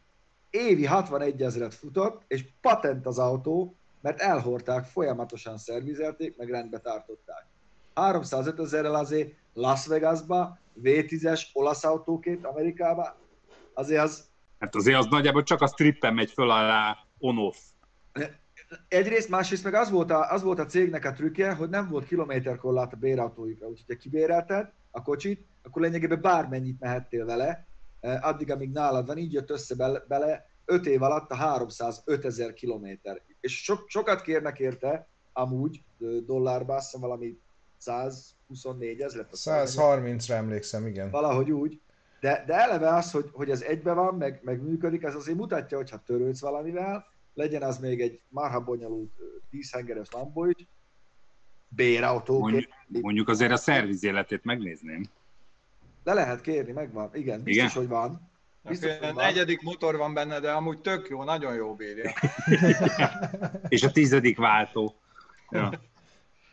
Évi 61 ezeret futott, és patent az autó, mert elhordták, folyamatosan szervizelték, meg rendbe tartották. 305 ezerrel azért Las Vegasba, V10-es olasz autóként Amerikába, azért az Hát azért az nagyjából csak a strippen megy föl alá on-off. egyrészt, másrészt meg az volt, a, az volt a cégnek a trükkje, hogy nem volt kilométerkorlát a bérautóikra, úgyhogy ha kibérelted a kocsit, akkor lényegében bármennyit mehettél vele, addig, amíg nálad van, így jött össze bele, bele 5 év alatt a 305 ezer kilométer. És so, sokat kérnek érte, amúgy ö, dollárba, azt hiszem valami 124 ezeret. azt hiszem, 130-ra emlékszem, igen. valahogy úgy. De, de eleve az, hogy, hogy ez egybe van, meg, meg működik, ez azért mutatja, hogy ha törődsz valamivel, legyen az még egy marha bonyolult ö, 10 hengeres Lambo is, bérautóként, Mondjuk, mondjuk azért a szerviz életét megnézném. De lehet kérni, megvan. Igen, biztos, Igen? hogy van. Biztos, hogy van. negyedik motor van benne, de amúgy tök jó, nagyon jó bírja. És a tizedik váltó. Ja.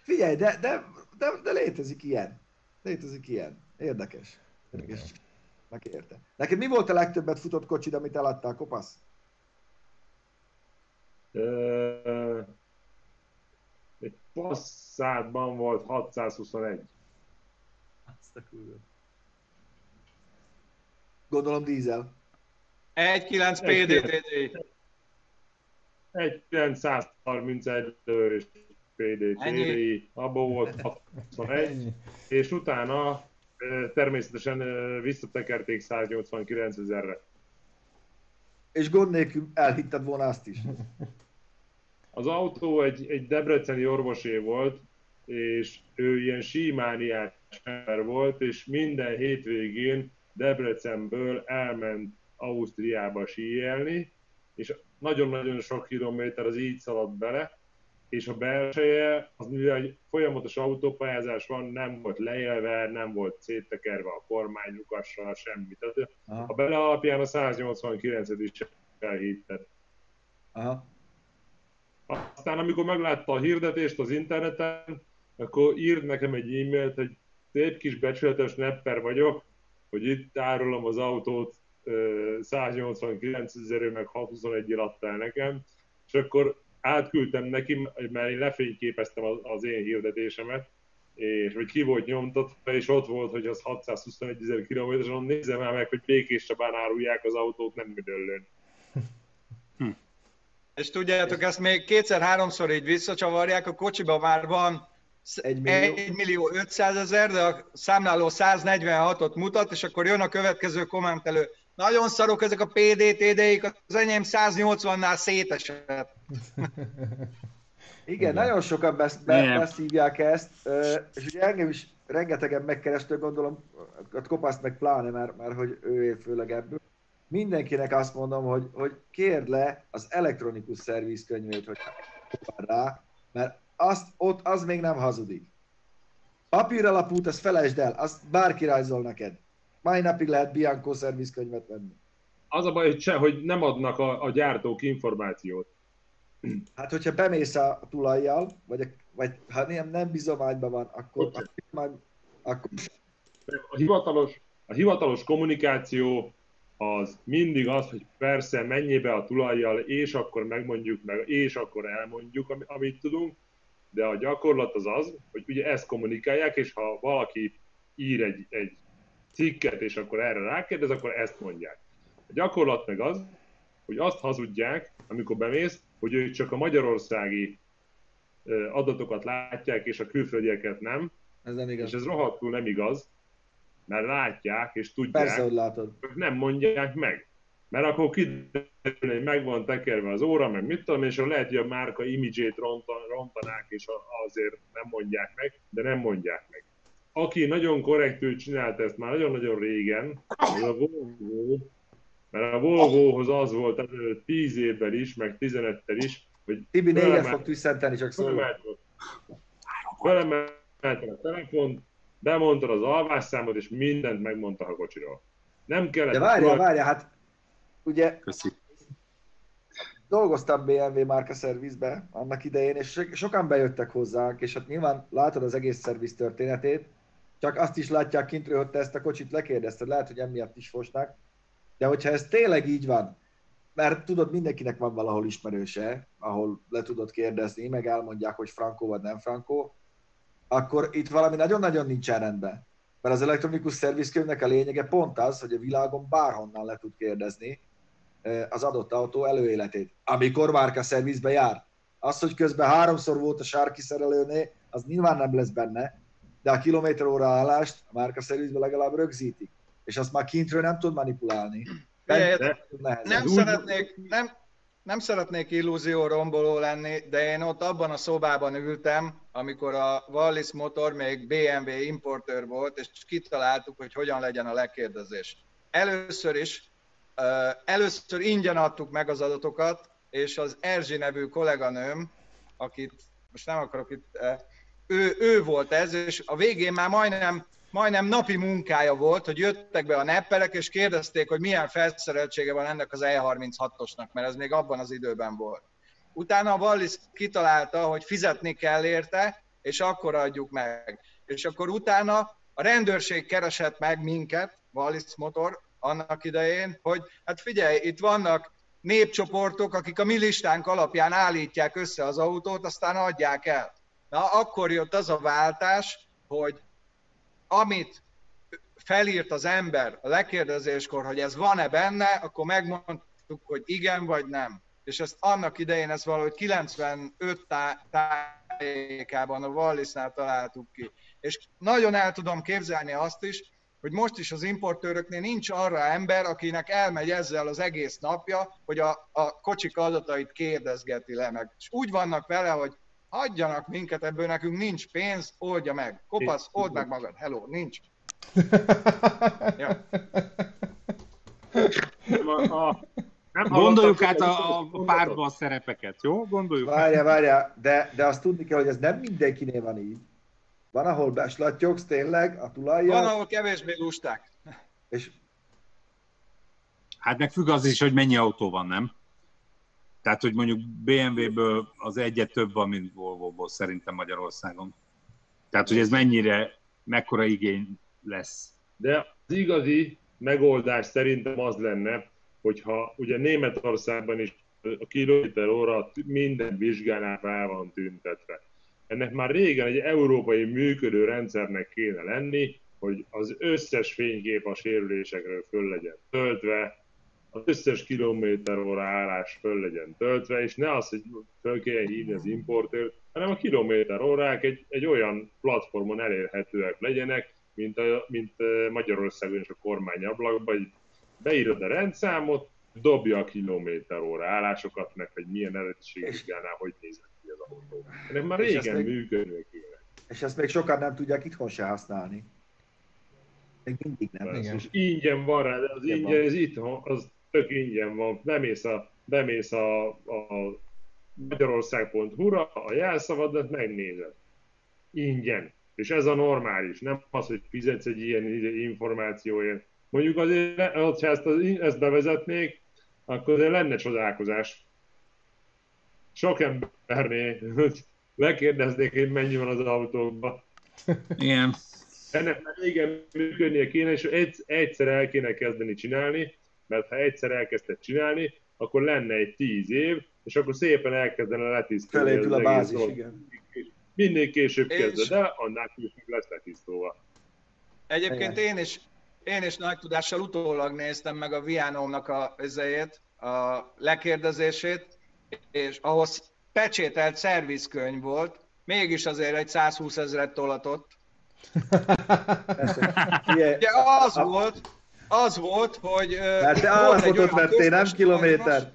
Figyelj, de, de, de, de létezik ilyen. Létezik ilyen. Érdekes. Érdekes. Megérte. Neked mi volt a legtöbbet futott kocsid, amit eladtál, kopasz? Ö, Egy Passatban volt 621. Azt a kurva. Gondolom dízel. 1.9 PDTD. Egy 931 lős PDT, Ennyi. abból volt 61, Ennyi. és utána természetesen visszatekerték 189 ezerre. És gond nélkül elhitted volna azt is. Az autó egy, egy debreceni orvosé volt, és ő ilyen símániás ember volt, és minden hétvégén Debrecenből elment Ausztriába síelni, és nagyon-nagyon sok kilométer az így szaladt bele, és a belseje, az mivel egy folyamatos autópályázás van, nem volt leélve, nem volt széttekerve a kormánylukassal, semmi. Tehát Aha. a bele alapján a 189-et is elhitted. Aha. Aztán amikor meglátta a hirdetést az interneten, akkor írt nekem egy e-mailt, hogy szép kis becsületes nepper vagyok, hogy itt árulom az autót ö, 189 ezerő, meg 621 adta el nekem, és akkor átküldtem neki, mert én lefényképeztem az, én hirdetésemet, és hogy ki volt nyomtatva, és ott volt, hogy az 621 ezer kilométer, és onnan nézem el meg, hogy Békés Csabán árulják az autót, nem Mödöllőn. És tudjátok, ezt még kétszer-háromszor így visszacsavarják, a kocsiban már van Egy millió. 1 millió 500 ezer, de a számláló 146-ot mutat, és akkor jön a következő kommentelő. Nagyon szarok ezek a PDTD-ik, az enyém 180-nál szétesett. Igen, nagyon sokan besz, be, beszívják ezt, és ugye engem is rengetegen megkerestő, gondolom, a kopaszt meg pláne, mert, mert hogy ő él főleg ebből. Mindenkinek azt mondom, hogy, hogy kérd le az elektronikus szervizkönyvét, hogy van rá, mert azt, ott az még nem hazudik. Papír alapút, azt felejtsd el, azt bárki rajzol neked. Mai napig lehet Bianco szervizkönyvet venni. Az a baj, hogy, se, hogy nem adnak a, a gyártók információt. Hát, hogyha bemész a tulajjal, vagy a vagy ha nem, nem bizományban van, akkor, Bocsánat. akkor, akkor A hivatalos, a hivatalos kommunikáció az mindig az, hogy persze mennyibe a tulajjal, és akkor megmondjuk meg, és akkor elmondjuk, ami- amit tudunk, de a gyakorlat az az, hogy ugye ezt kommunikálják, és ha valaki ír egy, egy cikket, és akkor erre rákérdez, akkor ezt mondják. A gyakorlat meg az, hogy azt hazudják, amikor bemész, hogy ők csak a magyarországi adatokat látják, és a külföldieket nem, ez nem igaz. és ez rohadtul nem igaz, mert látják és tudják, Persze, hogy látod. nem mondják meg. Mert akkor kiderül, hogy meg van tekerve az óra, meg mit tudom, és lehet, hogy a márka imidzsét rontan- rontanák, és azért nem mondják meg, de nem mondják meg. Aki nagyon korrektül csinált ezt már nagyon-nagyon régen, az a Volvo, mert a Volvohoz az volt előtt 10 évvel is, meg 15-tel is, hogy Tibi négyet Fölemel- fog tüsszenteni, csak szól. Felemelted felemelted a telefont, bemondtad az alvásszámot, és mindent megmondta a kocsiról. Nem kellett... De várjál, várjál, hát ugye Köszi. dolgoztam BMW márka szervizbe annak idején, és so- sokan bejöttek hozzánk, és hát nyilván látod az egész szerviz történetét, csak azt is látják kintről, hogy te ezt a kocsit lekérdezted, lehet, hogy emiatt is fosnak, de hogyha ez tényleg így van, mert tudod, mindenkinek van valahol ismerőse, ahol le tudod kérdezni, meg elmondják, hogy frankó vagy nem frankó, akkor itt valami nagyon-nagyon nincsen rendben. Mert az elektronikus szervizkönyvnek a lényege pont az, hogy a világon bárhonnan le tud kérdezni az adott autó előéletét, amikor márka szervizbe jár. Az, hogy közben háromszor volt a sárki szerelőnél, az nyilván nem lesz benne, de a kilométer óra állást a márka szervizbe legalább rögzítik. És azt már kintről nem tud manipulálni. Bent nehezen. Nem úgy- szeretnék, nem, nem szeretnék illúzió romboló lenni, de én ott abban a szobában ültem, amikor a Wallis Motor még BMW importőr volt, és kitaláltuk, hogy hogyan legyen a lekérdezés. Először is, először ingyen adtuk meg az adatokat, és az Erzsi nevű kolléganőm, akit most nem akarok itt, ő, ő volt ez, és a végén már majdnem, majdnem napi munkája volt, hogy jöttek be a nepperek, és kérdezték, hogy milyen felszereltsége van ennek az E36-osnak, mert ez még abban az időben volt. Utána a Wallis kitalálta, hogy fizetni kell érte, és akkor adjuk meg. És akkor utána a rendőrség keresett meg minket, Wallis Motor, annak idején, hogy hát figyelj, itt vannak népcsoportok, akik a mi listánk alapján állítják össze az autót, aztán adják el. Na, akkor jött az a váltás, hogy amit felírt az ember a lekérdezéskor, hogy ez van-e benne, akkor megmondtuk, hogy igen vagy nem. És ezt annak idején, ez valahogy 95 tá- tájékában a Wallisnál találtuk ki. És nagyon el tudom képzelni azt is, hogy most is az importőröknél nincs arra ember, akinek elmegy ezzel az egész napja, hogy a, a kocsik adatait kérdezgeti le meg. És úgy vannak vele, hogy hagyjanak minket, ebből nekünk nincs pénz, oldja meg. Kopasz, old meg magad. Hello, nincs. Ja. Nem, a, a, nem Gondoljuk át a, a párba a szerepeket, jó? Gondoljuk át. Várjál, várjál, de, de azt tudni kell, hogy ez nem mindenkinél van így. Van, ahol beslattyogsz tényleg a Van, tulajjal, ahol kevésbé lusták. és Hát meg függ az is, hogy mennyi autó van, nem? Tehát, hogy mondjuk BMW-ből az egyet több van, mint Volvo-ból szerintem Magyarországon. Tehát, hogy ez mennyire, mekkora igény lesz. De az igazi megoldás szerintem az lenne, hogyha ugye Németországban is a kilométer óra minden vizsgánál fel van tüntetve. Ennek már régen egy európai működő rendszernek kéne lenni, hogy az összes fénykép a sérülésekről föl legyen töltve, az összes kilométer óra állás föl legyen töltve, és ne az, hogy föl kell hívni az importőrt, hanem a kilométer órák egy, egy olyan platformon elérhetőek legyenek, mint, a, mint Magyarországon is a kormányablakban, hogy beírod a rendszámot, dobja a kilométer óra állásokat, meg hogy milyen eredetiségvizsgánál, hogy autó. Ennek már régen még- kéne. és ezt még sokan nem tudják itthon se használni. Még mindig nem. Persze, Igen. És ingyen van rá, de az ingyen, van. ez itthon, az tök ingyen van. Bemész a, bemész a, a magyarország.hu-ra, a jelszavadat megnézed. Ingyen. És ez a normális, nem az, hogy fizetsz egy ilyen információért. Mondjuk azért, ha ezt, az, ezt bevezetnék, akkor azért lenne csodálkozás. Sok embernél, hogy lekérdeznék, hogy mennyi van az autókban. Igen. Ennek már régen működnie kéne, és egyszer el kéne kezdeni csinálni, mert ha egyszer elkezdted csinálni, akkor lenne egy tíz év, és akkor szépen elkezdene letisztulni. Felépül a bázis, igen. Minél később és... kezded el, annál később lesz letisztulva. Egyébként én is, én is nagy tudással utólag néztem meg a Vianomnak a, ezért, a lekérdezését, és ahhoz pecsételt szervizkönyv volt, mégis azért egy 120 ezeret tolatott. Ugye az volt, az volt, hogy... Hát te állapotot vettél, nem kilométert.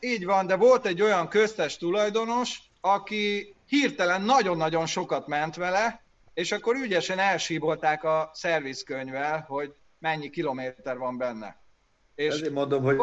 Így van, de volt egy olyan köztes tulajdonos, aki hirtelen nagyon-nagyon sokat ment vele, és akkor ügyesen elsíbolták a szervizkönyvvel, hogy mennyi kilométer van benne. És Ezért mondom, hogy...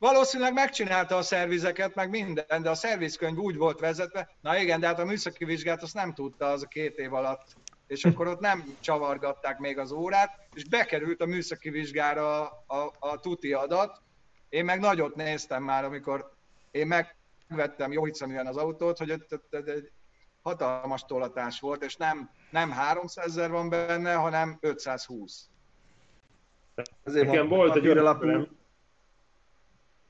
Valószínűleg megcsinálta a szervizeket, meg minden, de a szervizkönyv úgy volt vezetve, na igen, de hát a műszaki vizsgát azt nem tudta az a két év alatt, és akkor ott nem csavargatták még az órát, és bekerült a műszaki vizsgára a, a, a tuti adat. Én meg nagyot néztem már, amikor én megvettem jó hiszeműen az autót, hogy egy hatalmas tolatás volt, és nem, nem 300 ezer van benne, hanem 520. Ezért Nekem volt egy, olyan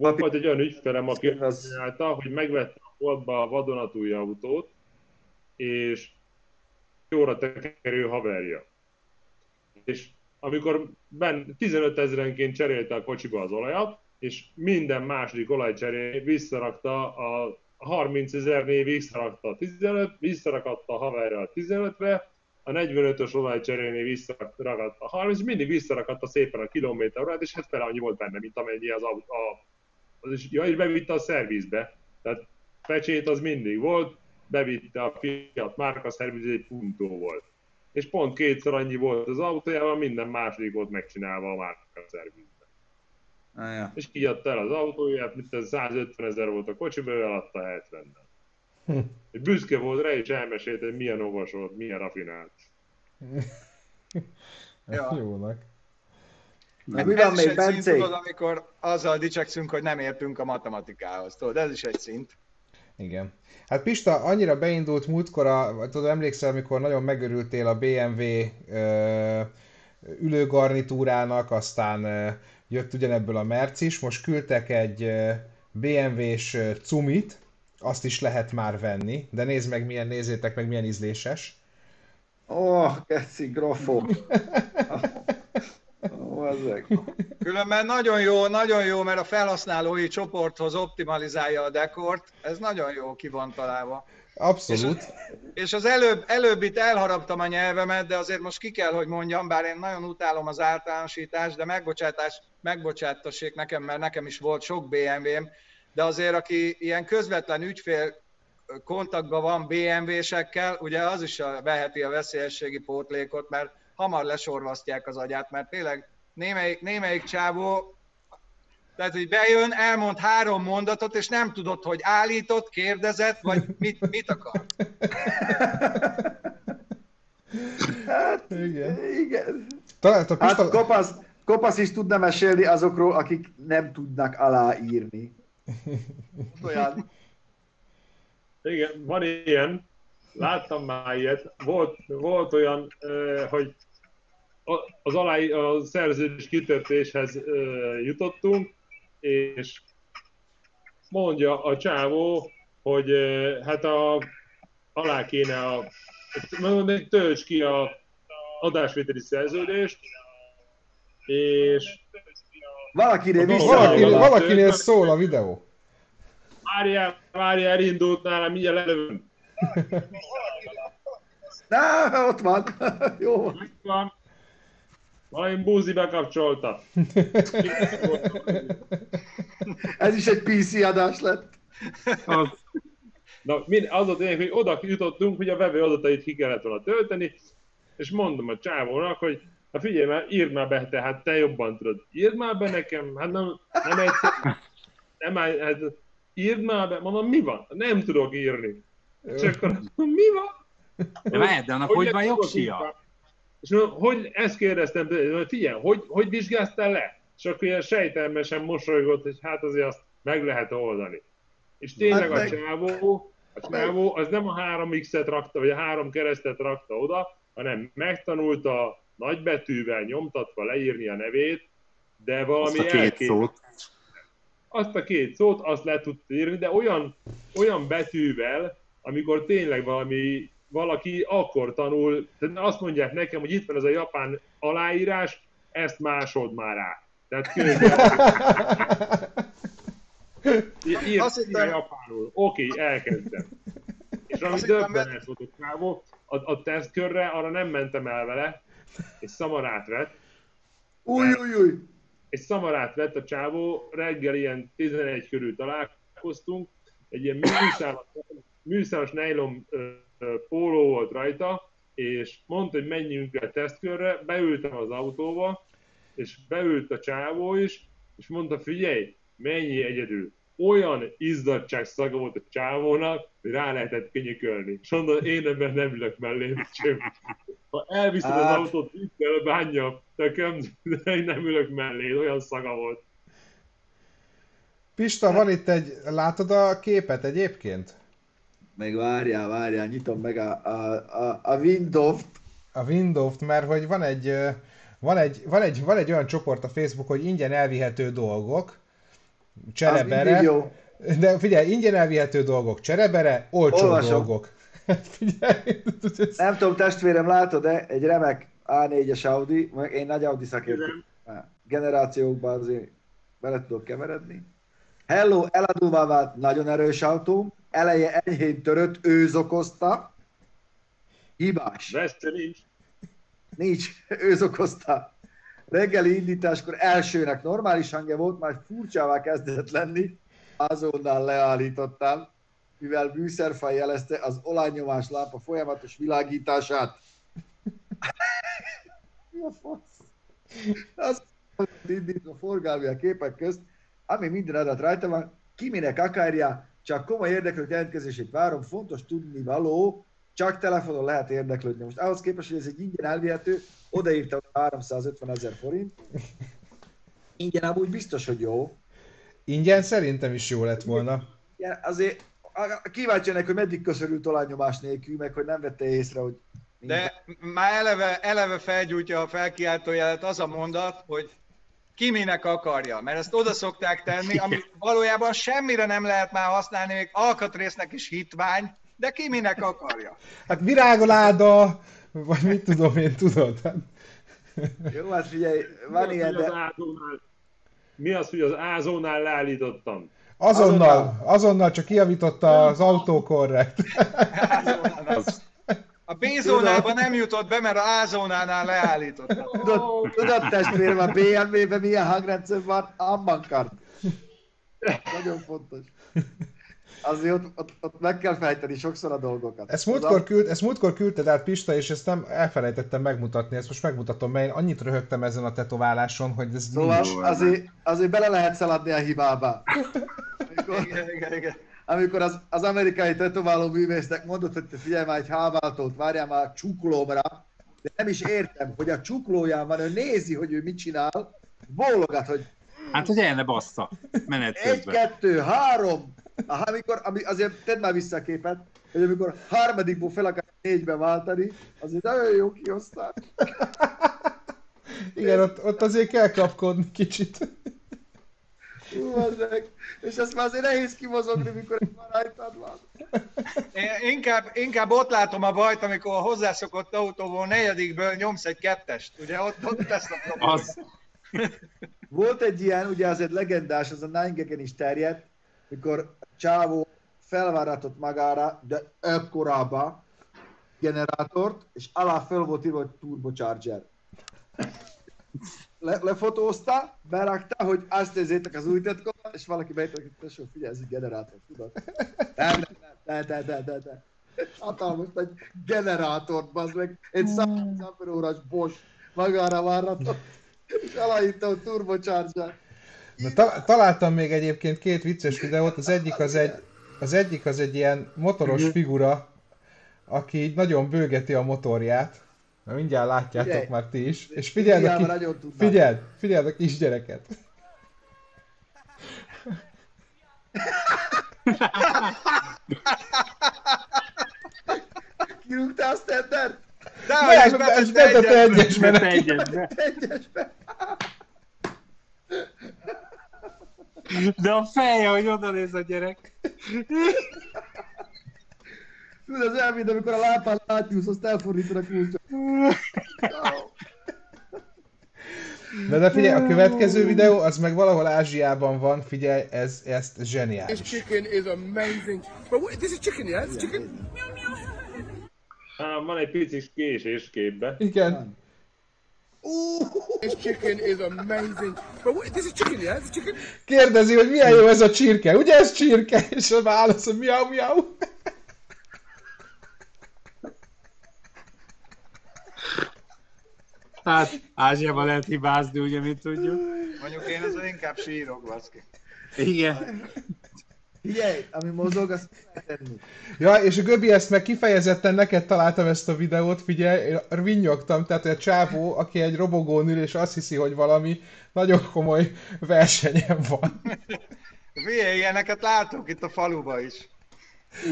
volt egy olyan ügyfelem, aki azt csinálta, hogy megvette a boltba a vadonatúj autót, és jóra tekerő haverja. És amikor ben 15 ezerenként cserélte a kocsiba az olajat, és minden második olajcseré visszarakta a 30 ezernél visszarakta a 15, visszarakatta a haverja a 15-re, a 45-ös olajcserénél visszarakadt a 30, mindig visszarakatta szépen a kilométer és hát fel annyi volt benne, mint amennyi az a, a az is, ja, és bevitte a szervizbe. Tehát pecsét az mindig volt, bevitte a Fiat márka szerviz, egy puntó volt. És pont kétszer annyi volt az autójában, minden második volt megcsinálva a márka szervizbe. Ah, ja. És kiadta el az autóját, mint ez 150 ezer volt a kocsiba, ő eladta 70 hm. Büszke volt rá, és elmesélte, hogy milyen okos volt, milyen rafinált. ja. Jónak. Na, mi van még, Bence? Tudod, amikor azzal dicsekszünk, hogy nem értünk a matematikához, tudod, ez is egy szint. Igen. Hát Pista, annyira beindult múltkor, a, tudod, emlékszel, amikor nagyon megörültél a BMW ö, ülőgarnitúrának, aztán ö, jött ugyanebből a Mercis, most küldtek egy BMW-s cumit, azt is lehet már venni, de nézd meg milyen, nézzétek meg milyen ízléses. Ó, oh, keci grafó. Különben nagyon jó, nagyon jó, mert a felhasználói csoporthoz optimalizálja a dekort. Ez nagyon jó ki van találva. Abszolút. És, és az előbb, előbb itt elharaptam a nyelvemet, de azért most ki kell, hogy mondjam, bár én nagyon utálom az általánosítást, de megbocsátás, megbocsátassék nekem, mert nekem is volt sok BMW-m, de azért aki ilyen közvetlen ügyfél kontaktban van BMW-sekkel, ugye az is veheti a veszélyességi pótlékot, mert hamar lesorvasztják az agyát, mert tényleg némelyik, némelyik csávó, tehát, hogy bejön, elmond három mondatot, és nem tudod, hogy állított, kérdezett, vagy mit, mit akar. Hát, igen. igen. Találta hát kopasz, kopasz is tudna mesélni azokról, akik nem tudnak aláírni. Olyan. Igen, van ilyen. Láttam már ilyet. Volt, volt olyan, hogy az aláí, a szerződés kitörtéshez jutottunk, és mondja a csávó, hogy hát a, alá kéne a, mondom, tölts ki a adásvételi szerződést, és valakinél, vissza, valakinél, valakinél szól a videó. Várjál, várjál, elindult nálam, mindjárt lelövöm. Na, ott van. Jó. Ott van. Valami búzi bekapcsolta. Ez is egy PC adás lett. Az. Na, az a tényleg, hogy oda jutottunk, hogy a vevő adatait ki kellett volna tölteni, és mondom a csávónak, hogy ha figyelj már, írd már be, tehát te jobban tudod. Írd már be nekem, hát nem, nem egyszer, nem, hát írd már be, mondom, mi van? Nem tudok írni. És akkor mi van? De várj, de annak hogy, hogy van jogsia? És hogy ezt kérdeztem, figyelj, hogy, hogy vizsgáztál le? És akkor ilyen sejtelmesen mosolygott, hogy hát azért azt meg lehet oldani. És tényleg hát a csávó, a A csávó az nem a három X-et rakta, vagy a három keresztet rakta oda, hanem megtanulta nagybetűvel nyomtatva leírni a nevét, de valami Azt a két elkép- szót. azt a két szót, azt le tudta írni, de olyan, olyan betűvel, amikor tényleg valami, valaki akkor tanul, tehát azt mondják nekem, hogy itt van ez a japán aláírás, ezt másod már rá. Tehát ír, Azt hittem- japánul. Oké, elkezdem. És ami döbbenet volt a csávó, a, a tesztkörre arra nem mentem el vele, és szamarát vett, Új, új, új. egy szamarát vett a csávó, reggel ilyen 11 körül találkoztunk, egy ilyen műszálas, műszálas ö, póló volt rajta, és mondta, hogy menjünk el tesztkörre, beültem az autóba, és beült a csávó is, és mondta, figyelj, menj egyedül. Olyan izzadság szaga volt a csávónak, hogy rá lehetett könyökölni. És mondta, én ebben nem ülök mellé. Ha elviszed az Hát. autót, itt kell bánja nekem, de én nem ülök mellé, olyan szaga volt. Pista, van itt egy, látod a képet egyébként? Meg várjál, várjál, nyitom meg a, a, a, a Windows-t. A Windows-t, mert hogy van egy, van egy, van egy, van egy olyan csoport a Facebook, hogy ingyen elvihető dolgok, cserebere, jó. de figyelj, ingyen elvihető dolgok, cserebere, olcsó Olvasom. dolgok. Figyelj, ez- Nem tudom, testvérem, látod-e? Egy remek A4-es Audi, meg én nagy Audi szakértő. Generációkban azért bele tudok keveredni. Hello, eladóvá vált nagyon erős autó, eleje enyhén törött, őz okozta. Hibás. Veszte nincs. Nincs, őz okozta. Reggeli indításkor elsőnek normális hangja volt, már furcsává kezdett lenni, azonnal leállítottam, mivel műszerfaj jelezte az olajnyomás lámpa folyamatos világítását. Mi a fasz? Az indít a forgalmi a képek közt, ami minden adat rajta van, ki minek akarja, csak komoly érdeklők jelentkezését várom, fontos tudni való, csak telefonon lehet érdeklődni. Most ahhoz képest, hogy ez egy ingyen elvihető, odaírta 350 ezer forint. Ingyen amúgy biztos, hogy jó. ingyen szerintem is jó lett volna. Igen, azért kíváncsi ennek, hogy meddig köszörült olajnyomás nélkül, meg hogy nem vette észre, hogy De már eleve, eleve felgyújtja a felkiáltójelet az a mondat, hogy ki minek akarja, mert ezt oda szokták tenni, ami valójában semmire nem lehet már használni, még alkatrésznek is hitvány, de ki minek akarja. Hát virágoláda, vagy mit tudom én, tudod? Hát, Jó, hát figyelj, van mi, ilyen, az, de mi az, hogy az ázónál leállítottam? Azonnal, Azonnal. azonnal csak kiavította az autó korrekt. Az, A B-zónában nem jutott be, mert a A-zónánál leállította. tudod, tudod testvérem, a BMW-ben milyen hangrendszer van? Ambankart. Nagyon fontos. Azért ott, ott, ott, meg kell fejteni sokszor a dolgokat. Ezt múltkor, küld, ezt múltkor küldted át Pista, és ezt nem elfelejtettem megmutatni, ezt most megmutatom, mert én annyit röhögtem ezen a tetováláson, hogy ez Szóval nincs. Azért, azért bele lehet szaladni a hibába. Amikor, Igen, igen, igen. Amikor az, az amerikai tetováló művésznek mondott, hogy te figyelj már egy hábáltót, várjál már a csuklómra, de nem is értem, hogy a csuklóján van, ő nézi, hogy ő mit csinál, bólogat, hogy hát, hogy el ne bassza menet egy, közben. kettő, három, Aha, amikor, ami, azért tedd már vissza a képet, hogy amikor harmadikból fel akar négybe váltani, azért nagyon jó kiosztás. Igen, ott, ott azért kell kapkodni kicsit. És ezt már azért nehéz kimozogni, mikor egy rajtad van. Én inkább, inkább ott látom a bajt, amikor a hozzászokott autóból negyedikből nyomsz egy kettest. Ugye ott, ott tesz a probléma. Az, Volt egy ilyen, ugye az egy legendás, az a Nine is terjedt, mikor Csávó felváratott magára, de ekkorába generátort, és alá föl volt írva, hogy turbocharger. Le, lefotózta, berakta, hogy azt nézzétek az új tetkomat, és valaki beírt, hogy tesó, figyelj, ez egy generátor, tudod? Nem, de, de, de, de, de. Hatalmas egy generátort, bazd meg, egy 100 órás Bosch magára váratott, és aláírta, hogy turbocharger. Na, ta- találtam még egyébként két vicces videót, az egyik az egy, az egyik az egy ilyen motoros figura, aki így nagyon bőgeti a motorját. Na, mindjárt látjátok Figyelj. már ti is. És figyeld a, Figyelme ki... figyeld, figyeld a kisgyereket. kirúgta a standard? De Nem, és ez betette betette egyesbe. egyesbe. Te egyesbe. Egyesbe. De a feje, hogy oda néz a gyerek. Tudod, az mint amikor a lápán átnyúlsz, azt elfordítod a kulcsot. De, de figyelj, a következő videó, az meg valahol Ázsiában van, figyelj, ez, ez This zseniális. chicken is amazing. But what, this is chicken, yeah? It's chicken. Á, van egy pici késés képbe. Igen. This chicken is amazing. But what, this is chicken, yeah? It's chicken. Kérdezi, hogy milyen jó ez a csirke. Ugye ez csirke? És a válasz, hogy miau, miau. Hát Ázsiában lehet hibázni, ugye, mint tudjuk. Mondjuk én ezzel inkább sírok, baszki. Igen. Figyelj, ami mozog, azt tenni. Ja, és a Göbi ezt meg kifejezetten neked találtam ezt a videót, figyelj, én vinnyogtam, tehát a csávó, aki egy robogón ül, és azt hiszi, hogy valami nagyon komoly versenyen van. Figyelj, ilyeneket látunk itt a faluba is.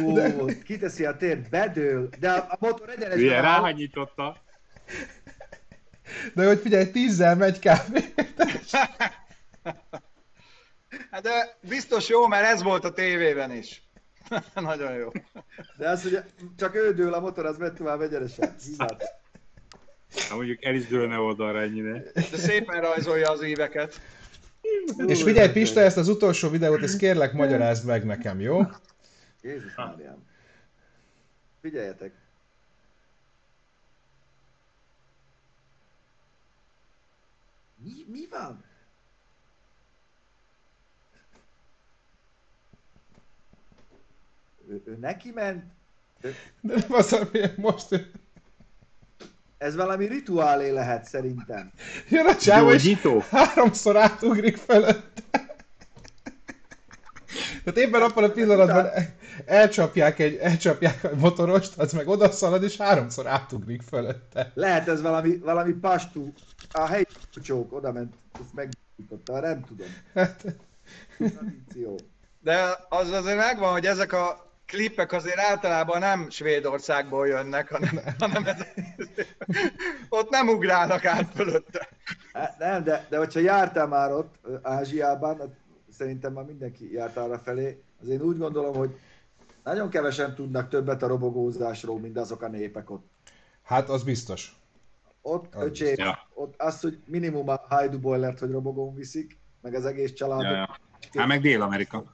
Ó, kiteszi a tért, bedől, de a, motor egyenesben Ugye, áll. De hogy figyelj, tízzel megy kb. Hát de biztos jó, mert ez volt a tévében is. Nagyon jó. De az, hogy csak ő dől a motor, az megy tovább egyenesen. Ha mondjuk el is dőlne oldalra ennyire. De szépen rajzolja az éveket. És figyelj, Pista, ezt az utolsó videót, ezt kérlek magyarázd meg nekem, jó? Jézus Máriám. Figyeljetek. Mi, mi van? Ő, ő neki ment? De nem az, ami most Ez valami rituálé lehet szerintem. jön a csávó, és háromszor átugrik fölött. Tehát éppen abban a pillanatban elcsapják egy, elcsapják a motorost, az meg odaszalad, és háromszor átugrik fölötte. Lehet ez valami, valami pastú. A helyi csók oda ment, ezt meggyújtotta, nem tudom. Hát, Tradíció. De az azért megvan, hogy ezek a klippek azért általában nem Svédországból jönnek, hanem, hanem ez, ott nem ugrálnak át fölötte. Hát Nem, de, de hogyha jártál már ott Ázsiában, szerintem már mindenki járt arra felé, az én úgy gondolom, hogy nagyon kevesen tudnak többet a robogózásról, mint azok a népek ott. hát az biztos. Ott, Az öcsém, Ja. ott az, hogy minimum a Haidu Boilert, hogy robogón viszik, meg az egész család. Ja, ja. Hát meg Dél-Amerika.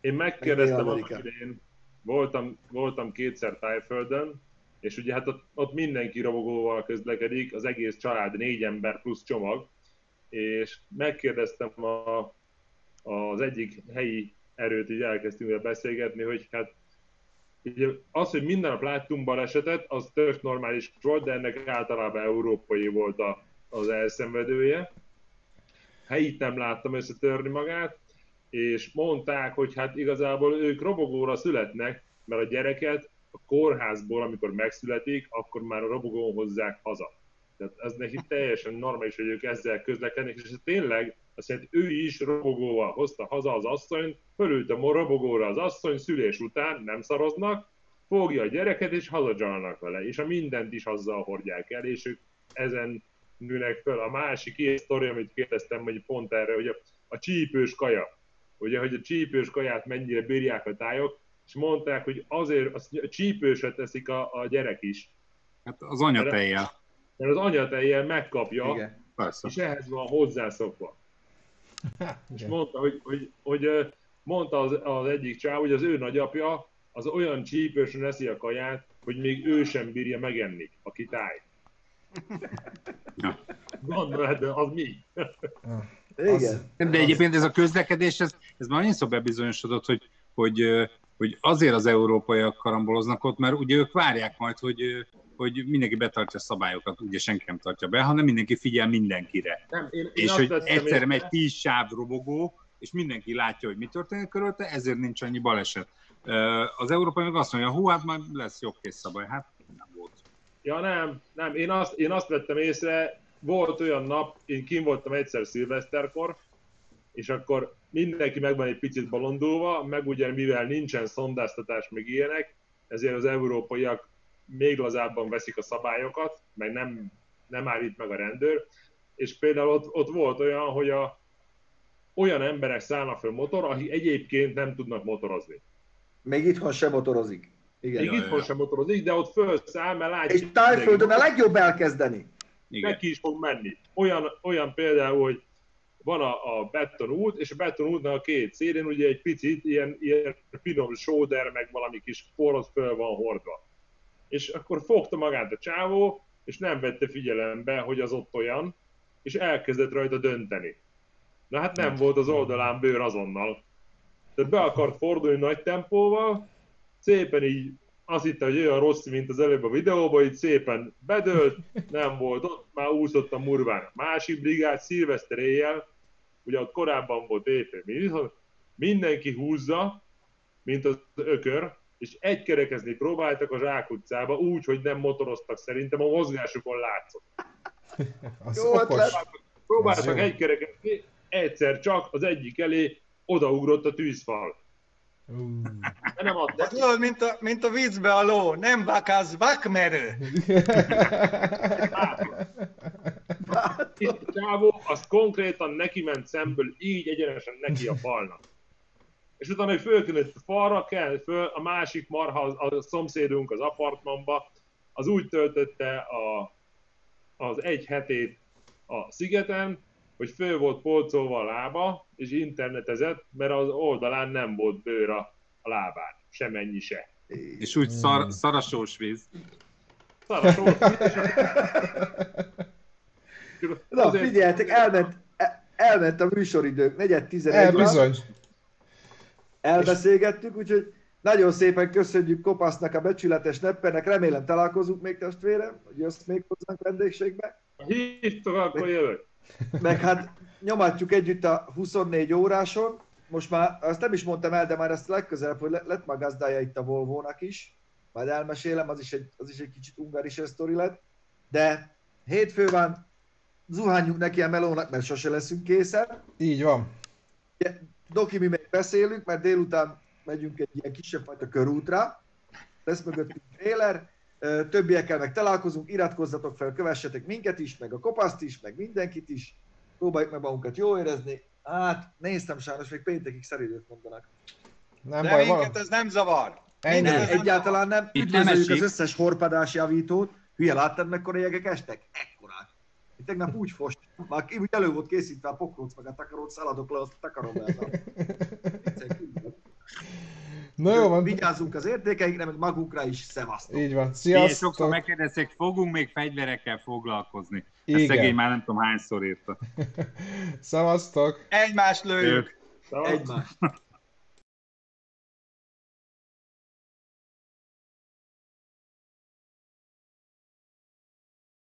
Én megkérdeztem Meg annak idején, voltam, voltam kétszer Tájföldön, és ugye hát ott, ott mindenki robogóval közlekedik, az egész család, négy ember plusz csomag, és megkérdeztem a, az egyik helyi erőt, így elkezdtünk vele beszélgetni, hogy hát ugye az, hogy minden nap láttunk balesetet, az tök normális volt, de ennek általában európai volt a, az elszenvedője. Helyit nem láttam összetörni magát, és mondták, hogy hát igazából ők robogóra születnek, mert a gyereket a kórházból, amikor megszületik, akkor már a robogón hozzák haza. Tehát ez neki teljesen normális, hogy ők ezzel közlekednek, és ez tényleg azt jelenti, ő is robogóval hozta haza az asszonyt, fölült a robogóra az asszony, szülés után nem szaroznak, fogja a gyereket, és hazadzsalnak vele, és a mindent is azzal hordják el, és ők ezen nőnek föl. A másik ilyen sztori, amit kérdeztem, hogy pont erre, hogy a, a csípős kaja, ugye, hogy a csípős kaját mennyire bírják a tájok, és mondták, hogy azért a csípőset teszik a, a gyerek is, Hát az anyatejjel. mert az anyatejjel megkapja, Igen. Persze. és ehhez van hozzászokva. És mondta, hogy, hogy, hogy mondta az, az egyik csáv, hogy az ő nagyapja az olyan csípősen eszi a kaját, hogy még ő sem bírja megenni, aki táj. Ja. Gondolod, hát az mi? Igen. De egyébként ez a közlekedés, ez, ez már annyiszor bebizonyosodott, hogy, hogy, hogy azért az európaiak karamboloznak ott, mert ugye ők várják majd, hogy, hogy mindenki betartja a szabályokat, ugye senki nem tartja be, hanem mindenki figyel mindenkire. Nem, én, én És hogy egyszerre észre- megy tíz sáv robogó, és mindenki látja, hogy mi történik körülte, ezért nincs annyi baleset. Az európai meg azt mondja, hú, hát majd lesz jogkész szabály. Hát nem volt. Ja nem, nem, én azt, én azt vettem észre, volt olyan nap, én kim voltam egyszer szilveszterkor, és akkor mindenki meg van egy picit bolondulva, meg ugye mivel nincsen szondáztatás, meg ilyenek, ezért az európaiak még lazábban veszik a szabályokat, meg nem, nem állít meg a rendőr, és például ott, ott volt olyan, hogy a, olyan emberek szállnak föl motor, akik egyébként nem tudnak motorozni. Még itthon sem motorozik. Igen. Még itthon sem motorozik, de ott fölszáll, mert látja, És tájföldön a legjobb elkezdeni. Igen. neki is fog menni. Olyan, olyan például, hogy van a, a betonút, és a betonútnak a két szélén ugye egy picit ilyen, ilyen finom sóder, meg valami kis porosz föl van hordva. És akkor fogta magát a csávó, és nem vette figyelembe, hogy az ott olyan, és elkezdett rajta dönteni. Na hát nem volt az oldalán bőr azonnal. Tehát be akart fordulni nagy tempóval, szépen így azt hitte, hogy olyan rossz, mint az előbb a videóban, így szépen bedőlt, nem volt ott, már úszott a murván. A másik brigád szilveszter éjjel, ugye ott korábban volt éjfél, mindenki húzza, mint az ökör, és egykerekezni próbáltak a Zsák utcába, úgy, hogy nem motoroztak szerintem, a mozgásukon látszott. Az Jó okos. ötlet. Az Próbáltak egykerekezni, egyszer csak az egyik elé odaugrott a tűzfal. De nem adta. Ez tudod, mint a, mint a viccbe a ló, nem vakász, vakmerő. Itt a csávó, az konkrétan neki ment szemből, így egyenesen neki a falnak. És utána hogy fölkülött a falra, kell föl, a másik marha, a, szomszédunk az apartmanba, az úgy töltötte a, az egy hetét a szigeten, hogy föl volt polcolva a lába, és internetezett, mert az oldalán nem volt bőr a, a lábán. Semennyi se. És úgy szar, szarasós víz. Szaras volt, Na, figyeljetek, elment, el- elment a műsoridők, negyed El, 11 van, bizony. Elbeszélgettük, úgyhogy nagyon szépen köszönjük Kopasznak, a becsületes neppernek, remélem találkozunk még testvérem, hogy jössz még hozzánk vendégségbe, hívtok, akkor jövök. meg hát nyomatjuk együtt a 24 óráson, most már azt nem is mondtam el, de már ezt legközelebb, hogy le- lett már gazdája itt a Volvo-nak is, majd elmesélem, az is egy, az is egy kicsit ungaris sztori lett, de hétfő van, zuhányunk neki a melónak, mert sose leszünk készen, Így van. Doki, mi még beszélünk, mert délután megyünk egy ilyen kisebb fajta körútra, lesz mögöttünk trailer, többiekkel meg találkozunk, iratkozzatok fel, kövessetek minket is, meg a kopaszt is, meg mindenkit is, próbáljuk meg magunkat jól érezni. Hát, néztem sajnos, még péntekig szeridőt mondanak. Nem De baj, minket van. ez nem zavar. Ennyi. Nem, egyáltalán nem. Itt nem Üdvözöljük az összes horpadás javítót. Hülye, láttad mekkora jegek estek? Én tegnap úgy fost, már ki- úgy elő volt készítve a pokróc, meg a takarót, szaladok le, azt takarom le. az a- Na jó van. Vigyázzunk az értékeinkre, meg magunkra is, szevasztok! Így van. Igen, sokszor Sziasztok. megkérdezték, fogunk még fegyverekkel foglalkozni. Ezt Igen. szegény már nem tudom hányszor írta. Szevasztok. Egymást lőjük. Egymást!